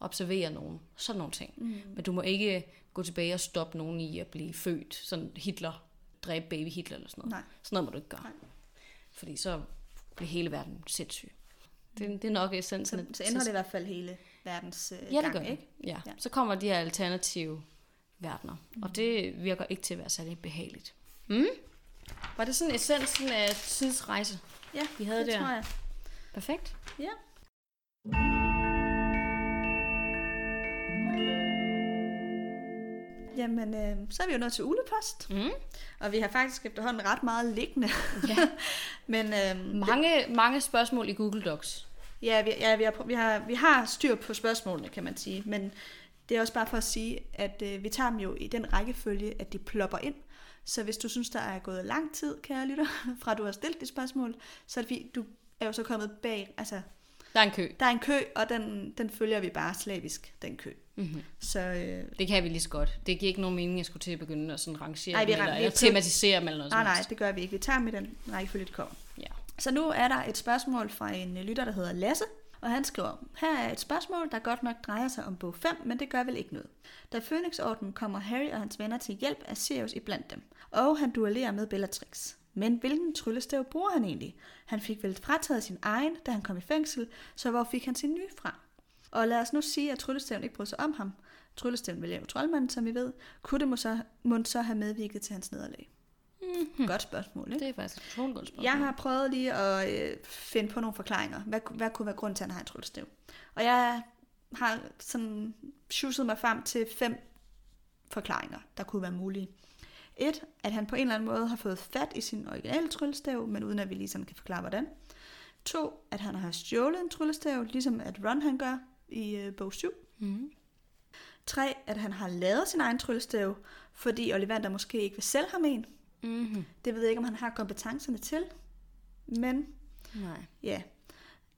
observere nogen. Sådan nogle ting. Mm. Men du må ikke gå tilbage og stoppe nogen i at blive født. Sådan Hitler, dræbe baby Hitler eller sådan noget.
Nej.
Sådan noget må du ikke gøre.
Nej.
Fordi så bliver hele verden sindssyg. Det, det er nok essensen.
så, så ændrer det i hvert fald hele verdens øh,
Ja, det
gang,
gør det.
ikke?
Ja.
Ja.
Så kommer de her alternative verdener. Mm. Og det virker ikke til at være særlig behageligt. Mm? Var det sådan essensen af tidsrejse?
Ja,
Vi havde
det
der.
tror jeg.
Perfekt.
Ja. Jamen, øh, så er vi jo nået til ulepost,
Mm.
og vi har faktisk efterhånden ret meget liggende.
Ja. (laughs)
Men øh,
Mange, mange spørgsmål i Google Docs.
Ja, vi, ja vi, har, vi, har, vi har styr på spørgsmålene, kan man sige. Men det er også bare for at sige, at øh, vi tager dem jo i den rækkefølge, at de plopper ind. Så hvis du synes, der er gået lang tid, kære lytter, (laughs) fra du har stillet dit spørgsmål, så er det fordi, du er jo så kommet bag, altså
Der er en kø.
der er en kø, og den, den følger vi bare slavisk, den kø.
Mm-hmm.
Så øh,
Det kan vi lige så godt. Det giver ikke nogen mening, at jeg skulle til at begynde at sådan rangere
Ej,
dem,
vi
eller,
vi
eller
prøv-
tematisere dem eller noget
nej, nej, det gør vi ikke. Vi tager dem i den rækkefølge, de kommer. Så nu er der et spørgsmål fra en øh, lytter, der hedder Lasse, og han skriver, her er et spørgsmål, der godt nok drejer sig om bog 5, men det gør vel ikke noget. Da Phoenixorden kommer Harry og hans venner til hjælp af Sirius iblandt dem, og han duellerer med Bellatrix. Men hvilken tryllestav bruger han egentlig? Han fik vel frataget sin egen, da han kom i fængsel, så hvor fik han sin nye fra? Og lad os nu sige, at tryllestaven ikke brød sig om ham. Tryllestaven vil lave troldmanden, som vi ved. Kunne det må så, må så have medvirket til hans nederlag? Mm-hmm. Godt spørgsmål, ikke?
Det er faktisk et utroligt godt spørgsmål.
Jeg har prøvet lige at øh, finde på nogle forklaringer. Hvad, hvad kunne være grund til, at han har en tryllestav? Og jeg har sådan sjusset mig frem til fem forklaringer, der kunne være mulige. Et, at han på en eller anden måde har fået fat i sin originale tryllestav, men uden at vi lige sådan kan forklare, hvordan. To, at han har stjålet en tryllestav, ligesom at Ron han gør i øh, bog 7.
Mm-hmm.
Tre, at han har lavet sin egen tryllestav, fordi Ollivander måske ikke vil sælge ham en.
Mm-hmm.
Det ved jeg ikke, om han har kompetencerne til, men
Nej.
Ja,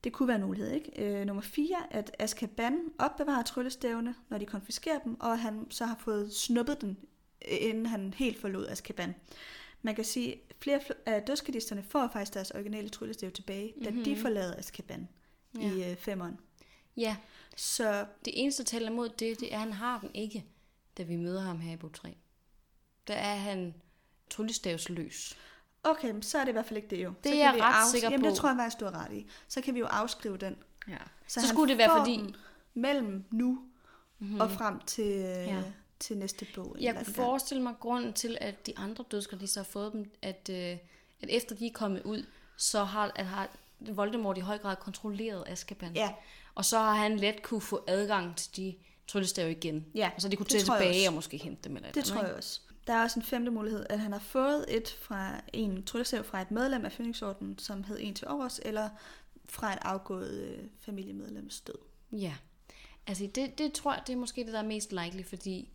det kunne være en mulighed, ikke? Øh, nummer 4, at Azkaban opbevarer tryllestævne, når de konfiskerer dem, og han så har fået snuppet den, øh, inden han helt forlod Azkaban. Man kan sige, at flere fl- af dødskadisterne får faktisk deres originale tryllestav tilbage, mm-hmm. da de forlader Azkaban ja. I øh.
Ja,
Så
det eneste, der taler imod det, det er, at han har den ikke, da vi møder ham her i bog 3. Der er han tryllestavsløs.
okay, så er det i hvert fald ikke det jo.
Det
så
er jeg ret sikker
Jamen,
på.
det tror jeg faktisk, du har ret i. Så kan vi jo afskrive den.
Ja.
Så,
Så skulle det være, fordi-
mellem nu mm-hmm. og frem til, ja. Til næste bog.
Jeg kunne forestille mig grunden til, at de andre dødskallister har fået dem, at, øh, at efter de er kommet ud, så har, at har Voldemort i høj grad kontrolleret Azkaban.
Ja.
Og så har han let kunne få adgang til de tryllestave igen.
Ja,
og så de kunne tage tilbage og måske hente dem. Eller et
Det
eller
tror
andet,
jeg også. Der er også en femte mulighed, at han har fået et fra en tryllestav fra et medlem af Phoenixorden, som hed en til overs, eller fra et afgået øh, familiemedlems død.
Ja. Altså, det, det tror jeg, det er måske det, der er mest likely, fordi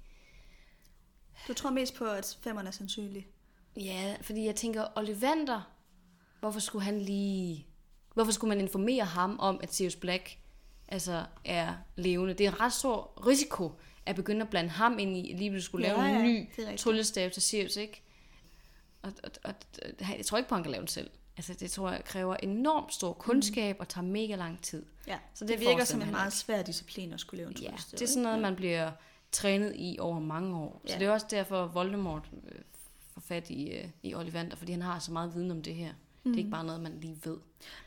Du tror mest på, at femmeren er sandsynlig.
Ja, fordi jeg tænker, Ollivander, hvorfor skulle han lige... Hvorfor skulle man informere ham om, at Sirius Black altså, er levende? Det er en ret stor risiko at begynde at blande ham ind i, lige pludselig skulle
Ja,
lave
ja,
en ny tryllestav til Sirius, ikke? Og, og, og, jeg tror ikke på, at han kan lave den selv. Altså, det tror jeg kræver enormt stor kundskab og tager mega lang tid.
Ja,
Så
så
det
det, virker som en meget svær disciplin at skulle lave en
Ja,
tryllestav,
det er sådan noget, man bliver trænet i over mange år. Så
Ja.
det er også derfor, Voldemort øh, får fat i, øh, i Ollivander, fordi han har så meget viden om det her. Mm. Det er ikke bare noget, man lige ved.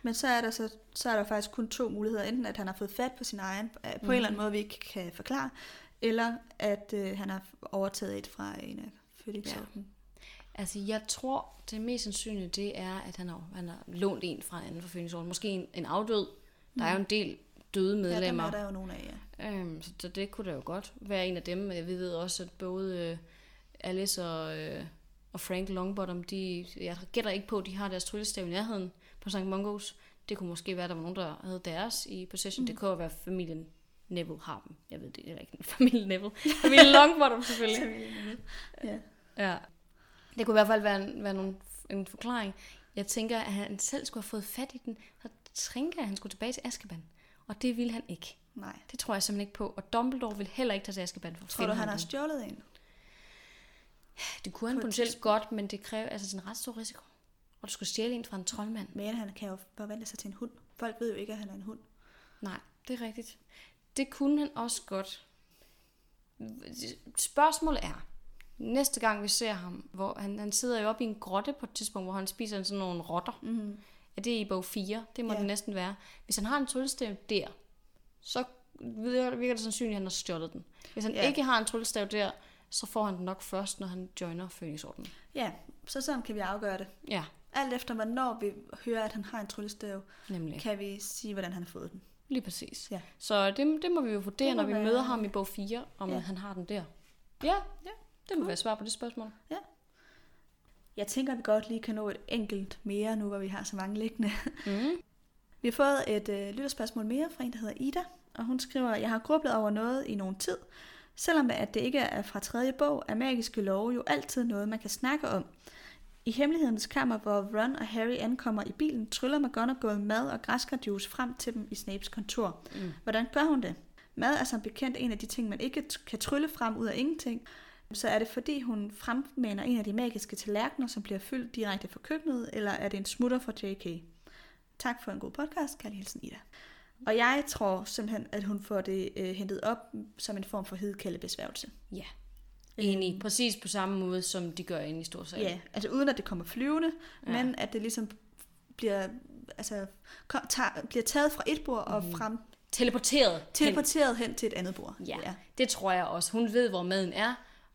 Men så er, der så, så er der faktisk kun to muligheder. Enten at han har fået fat på sin egen, øh, på mm. en eller anden måde, vi ikke kan forklare, eller at øh, han har overtaget et fra en af Felix-orden.
Altså, jeg tror, det mest sandsynlige, det er, at han har, han har lånt en fra en anden Fønixorden. Måske en, en afdød. Der er jo en del døde
Ja, dem
medlemmer.
er der jo nogle af, ja.
Øhm, så, så det kunne da jo godt være en af dem. Vi ved også, at både øh, Alice og, øh, og Frank Longbottom, de, jeg gætter ikke på, at de har deres tryllestav i nærheden på St. Mungos. Det kunne måske være, at der var nogen, der havde deres i possession. Mm. Det kunne være familien Neville har dem. Jeg ved det heller ikke. (laughs) Familien Neville. Familien Longbottom selvfølgelig.
ja.
Ja. Det kunne i hvert fald være en, være nogle, en forklaring. Jeg tænker, at han selv skulle have fået fat i den, så tænker at han skulle tilbage til Azkaban. Og det ville han ikke.
Nej.
Det tror jeg simpelthen ikke på. Og Dumbledore vil heller ikke tage til Azkaban for at
Tror du, han har stjålet en?
Det kunne han potentielt godt, men det kræver altså en ret stor risiko. Og du skulle stjæle en fra en troldmand.
Men han kan jo forvandle sig til en hund. Folk ved jo ikke, at han er en hund.
Nej, det er rigtigt. Det kunne han også godt. Spørgsmålet er, næste gang vi ser ham, hvor han, han sidder jo oppe i en grotte på et tidspunkt, hvor han spiser sådan nogle rotter.
Mm.
Er det i bog 4? Det må
Ja.
det næsten være. Hvis han har en tryllestav der, så virker virker det sandsynligt, at han har stjålet den. Hvis han
Ja.
ikke har en tryllestav der, så får han den nok først, når han joiner Fønixordenen.
Ja, så sådan kan vi afgøre det.
Ja,
Alt efter, hvornår vi hører, at han har en tryllestav,
nemlig.
kan vi sige, hvordan han har fået den.
Lige præcis.
Ja.
Så det, det må vi jo vurdere, når vi
være-
møder ham i bog 4, om
Ja.
han har den der. Ja,
Ja,
det må være svar på det spørgsmål.
Jeg tænker, at vi godt lige kan nå et enkelt mere, nu hvor vi har så mange liggende.
Mm.
Vi har fået et øh, lytterspørgsmål mere fra en, der hedder Ida, og hun skriver, jeg har grublet over noget i nogen tid. Selvom at det ikke er fra tredje bog, er magiske love jo altid noget, man kan snakke om. I hemmelighedens kammer, hvor Ron og Harry ankommer i bilen, tryller McGonagall mad og græskarjuice frem til dem i Snapes kontor.
Mm.
Hvordan gør hun det? Mad er som bekendt en af de ting, man ikke kan trylle frem ud af ingenting. Så er det fordi, hun fremmaner en af de magiske tallerkener, som bliver fyldt direkte fra køkkenet, eller er det en smutter fra JK? Tak for en god podcast. Kærlig hilsen, Ida. Og jeg tror simpelthen, at hun får det øh, hentet op som en form for hedkaldebesværgelse.
Ja, enig. Præcis på samme måde, som de gør inde i Storsalen.
Ja, altså uden at det kommer flyvende,
Ja.
men at det ligesom bliver, altså, kom, tager, bliver taget fra et bord og frem,
Teleporteret. hen.
teleporteret hen til et andet bord.
Ja, ja, det tror jeg også. Hun ved, hvor maden er,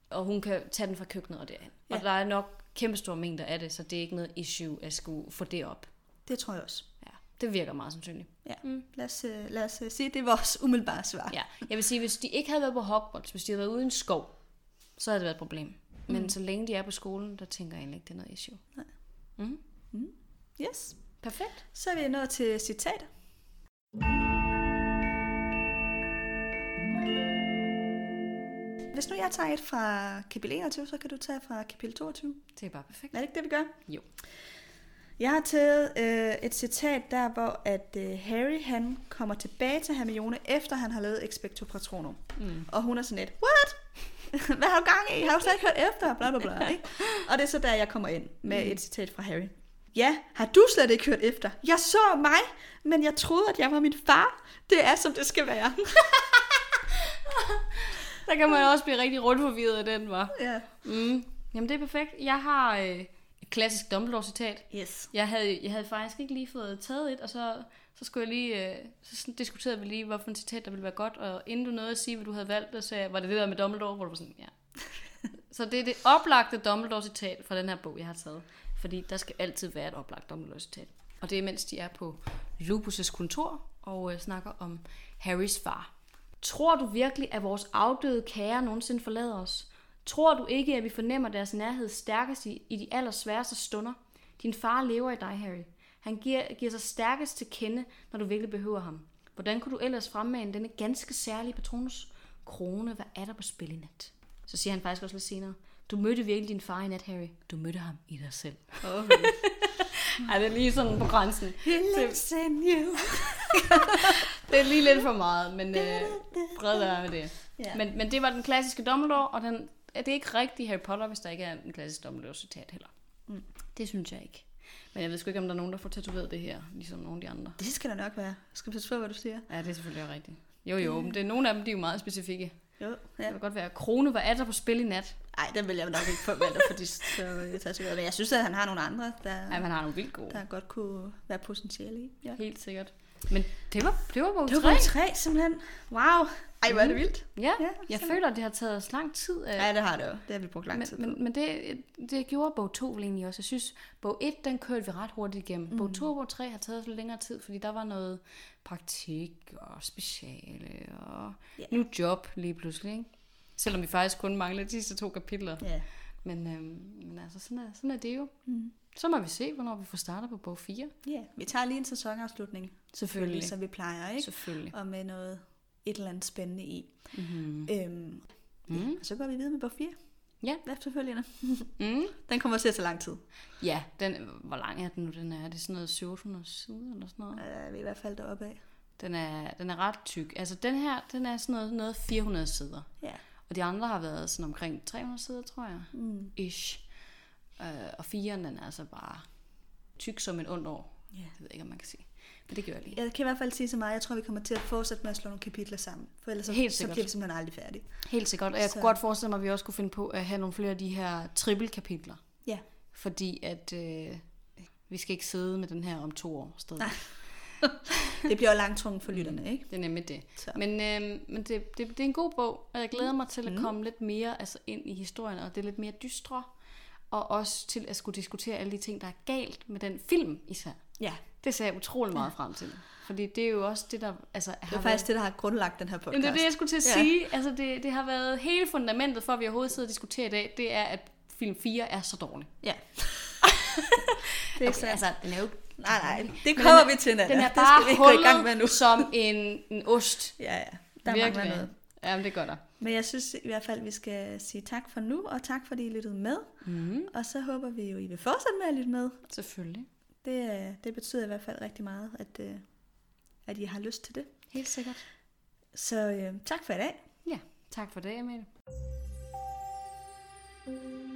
og hun kan tage den fra køkkenet og derhen. Ja. Og der er nok kæmpe store mængder af det, så det er ikke noget issue at skulle få det op.
Det tror jeg også.
Ja, det virker meget sandsynligt.
Ja.
Mm.
Lad os, øh, lad os øh, sige, det er vores umiddelbare svar.
Ja, jeg vil sige, hvis de ikke havde været på Hogwarts, hvis de havde været ude i en skov, så havde det været et problem. Men
Mm.
så længe de er på skolen, der tænker jeg egentlig ikke, det er noget issue.
Nej.
Mm.
Yes.
Perfekt.
Så er vi nået til citat. Hvis nu jeg tager et fra kapitel 21, så kan du tage fra kapitel 22.
Det er bare perfekt.
Er det ikke det, vi gør?
Jo.
Jeg har taget øh, et citat der, hvor at øh, Harry han kommer tilbage til Hermione, efter han har lavet Expecto Patronum.
Mm.
Og hun er sådan lidt, what? (laughs) Hvad har du gang i? Har du slet ikke hørt efter? Bla, bla, bla, ikke? Og det er så der, jeg kommer ind med et citat fra Harry. Ja, har du slet ikke hørt efter? Jeg så mig, men jeg troede, at jeg var min far. Det er, som det skal være. (laughs)
Der kan man jo også blive rigtig rundt forvirret af den, var.
ja.
Mm. Jamen, det er perfekt. Jeg har øh, et klassisk Dumbledore-citat.
Yes.
Jeg havde, jeg havde faktisk ikke lige fået taget et, og så, så skulle jeg lige, øh, så diskuterede vi lige, hvorfor en citat, der ville være godt, og inden du nåede at sige, hvad du havde valgt, så sagde jeg, var det det der med Dumbledore, hvor du var sådan, ja. (laughs) så det er det oplagte Dumbledore-citat fra den her bog, jeg har taget. Fordi der skal altid være et oplagt Dumbledore-citat. Og det er, mens de er på Lupus' kontor og øh, snakker om Harrys far. Tror du virkelig, at vores afdøde kære nogensinde forlader os? Tror du ikke, at vi fornemmer deres nærhed stærkest i, i de allersværeste stunder? Din far lever i dig, Harry. Han giver, giver sig stærkest til kende, når du virkelig behøver ham. Hvordan kunne du ellers fremmane denne ganske særlige patronus? Krone, hvad er der på spil i nat? Så siger han faktisk også lidt senere. Du mødte virkelig din far i nat, Harry. Du mødte ham i dig selv.
Okay. (laughs)
Ej, det er lige sådan på grænsen.
He you. (laughs)
Det er lige lidt for meget, men øh, fred være med det.
Ja.
Men, men det var den klassiske Dumbledore, og den, det er ikke rigtig Harry Potter, hvis der ikke er en klassisk Dumbledore-citat heller.
Mm.
Det synes jeg ikke. Men jeg ved sgu ikke, om der er nogen, der får tatoveret det her, ligesom nogle af de andre.
Det skal der nok være. Jeg skal passe på, hvad du siger.
Ja, det er selvfølgelig også rigtigt. Jo, jo, men det er nogle af dem, de er jo meget specifikke.
Jo,
Det
ja.
kan godt være, krone, hvad er der på spil i nat?
Ej, den vil jeg nok ikke forvente for de så øh, tatovører. Men jeg synes, at han har nogle andre, der,
Ja, man har nogle vildt gode.
der godt kunne være potentiale i. Ja.
Helt sikkert. Men det var, det var bog
Det var
3.
bog tre, simpelthen. Wow. Ej, hvor er det vildt.
Ja,
Ja,
jeg føler, det har taget os lang tid. øh,
Ja, det har det jo. Det har vi brugt lang tid
men,
på.
men, men det, det gjorde bog 2 vel egentlig også. Jeg synes, bog 1, den kørte vi ret hurtigt igennem. Mm. Bog 2 og bog 3 har taget os lidt længere tid, fordi der var noget praktik og speciale og
Ja.
nu job lige pludselig. Ikke? Selvom vi faktisk kun mangler de sidste to kapitler.
Ja.
Men, øhm, men altså, sådan er, sådan er det jo.
Mm.
Så må vi se, hvornår vi får startet på bog 4.
ja, vi tager lige en sæsonafslutning,
Selvfølgelig.
som vi plejer, ikke?
Selvfølgelig.
Og med noget et eller andet spændende i.
Mm-hmm.
Øhm,
Mm.
ja, og så går vi videre med bog 4.
Ja.
Efterfølgende.
Mm. (laughs)
Den kommer til at tage lang tid.
Ja, den, hvor lang er den nu? Den er, er det sådan noget 700 sider eller sådan noget?
Øh, vi er i hvert fald deroppe af.
Den er, den er ret tyk. Altså den her, den er sådan noget, noget 400 sider.
Ja.
Og de andre har været sådan omkring 300 sider, tror jeg.
Mm.
Ish. Øh, og firen, den er altså bare tyk som en ond år.
Ja.
Det ved jeg ikke, om man kan sige. Det gør jeg lige.
Jeg kan i hvert fald sige så meget, jeg tror, vi kommer til at fortsætte med at slå nogle kapitler sammen. For ellers så,
Helt
så
sikkert.
bliver vi simpelthen aldrig færdige.
Helt sikkert. Og jeg
Så-
kunne godt forestille mig, at vi også kunne finde på at have nogle flere af de her trippelkapitler.
Ja.
Fordi at øh, vi skal ikke sidde med den her om to år stadig.
Nej. (laughs) Det bliver jo langtrungen for lytterne, ikke?
Det er nemlig det.
Så.
Men, øh, men det, det, det er en god bog, og jeg glæder mig til at
Mm.
komme lidt mere altså, ind i historien, og det er lidt mere dystre, og også til at skulle diskutere alle de ting, der er galt med den film især.
Ja,
Det ser jeg utrolig meget frem til. Fordi det er jo også det, der altså,
det
har
er faktisk det, der har grundlagt den her podcast.
Jamen, det er det, jeg skulle til at
Ja.
sige. Altså, det, det har været hele fundamentet for, at vi overhovedet sidder og diskuterer i dag, det er, at film 4 er så dårlig.
Ja. (laughs) det er
Okay,
okay,
altså, den er jo
Nej, nej, det kommer
den
vi til, Nana.
den er
det
bare
skal vi ikke gå i gang med nu.
som en, en ost.
Ja, ja. Der mangler noget.
Jamen, det gør der.
Men jeg synes i hvert fald, at vi skal sige tak for nu, og tak fordi I lyttede med.
Mm.
Og så håber vi jo, I vil fortsætte med at lytte med.
Selvfølgelig.
Det, øh, det betyder i hvert fald rigtig meget, at, øh, at I har lyst til det.
Helt sikkert.
Så øh, tak for i dag.
Ja, tak for i dag, Amalie. thank you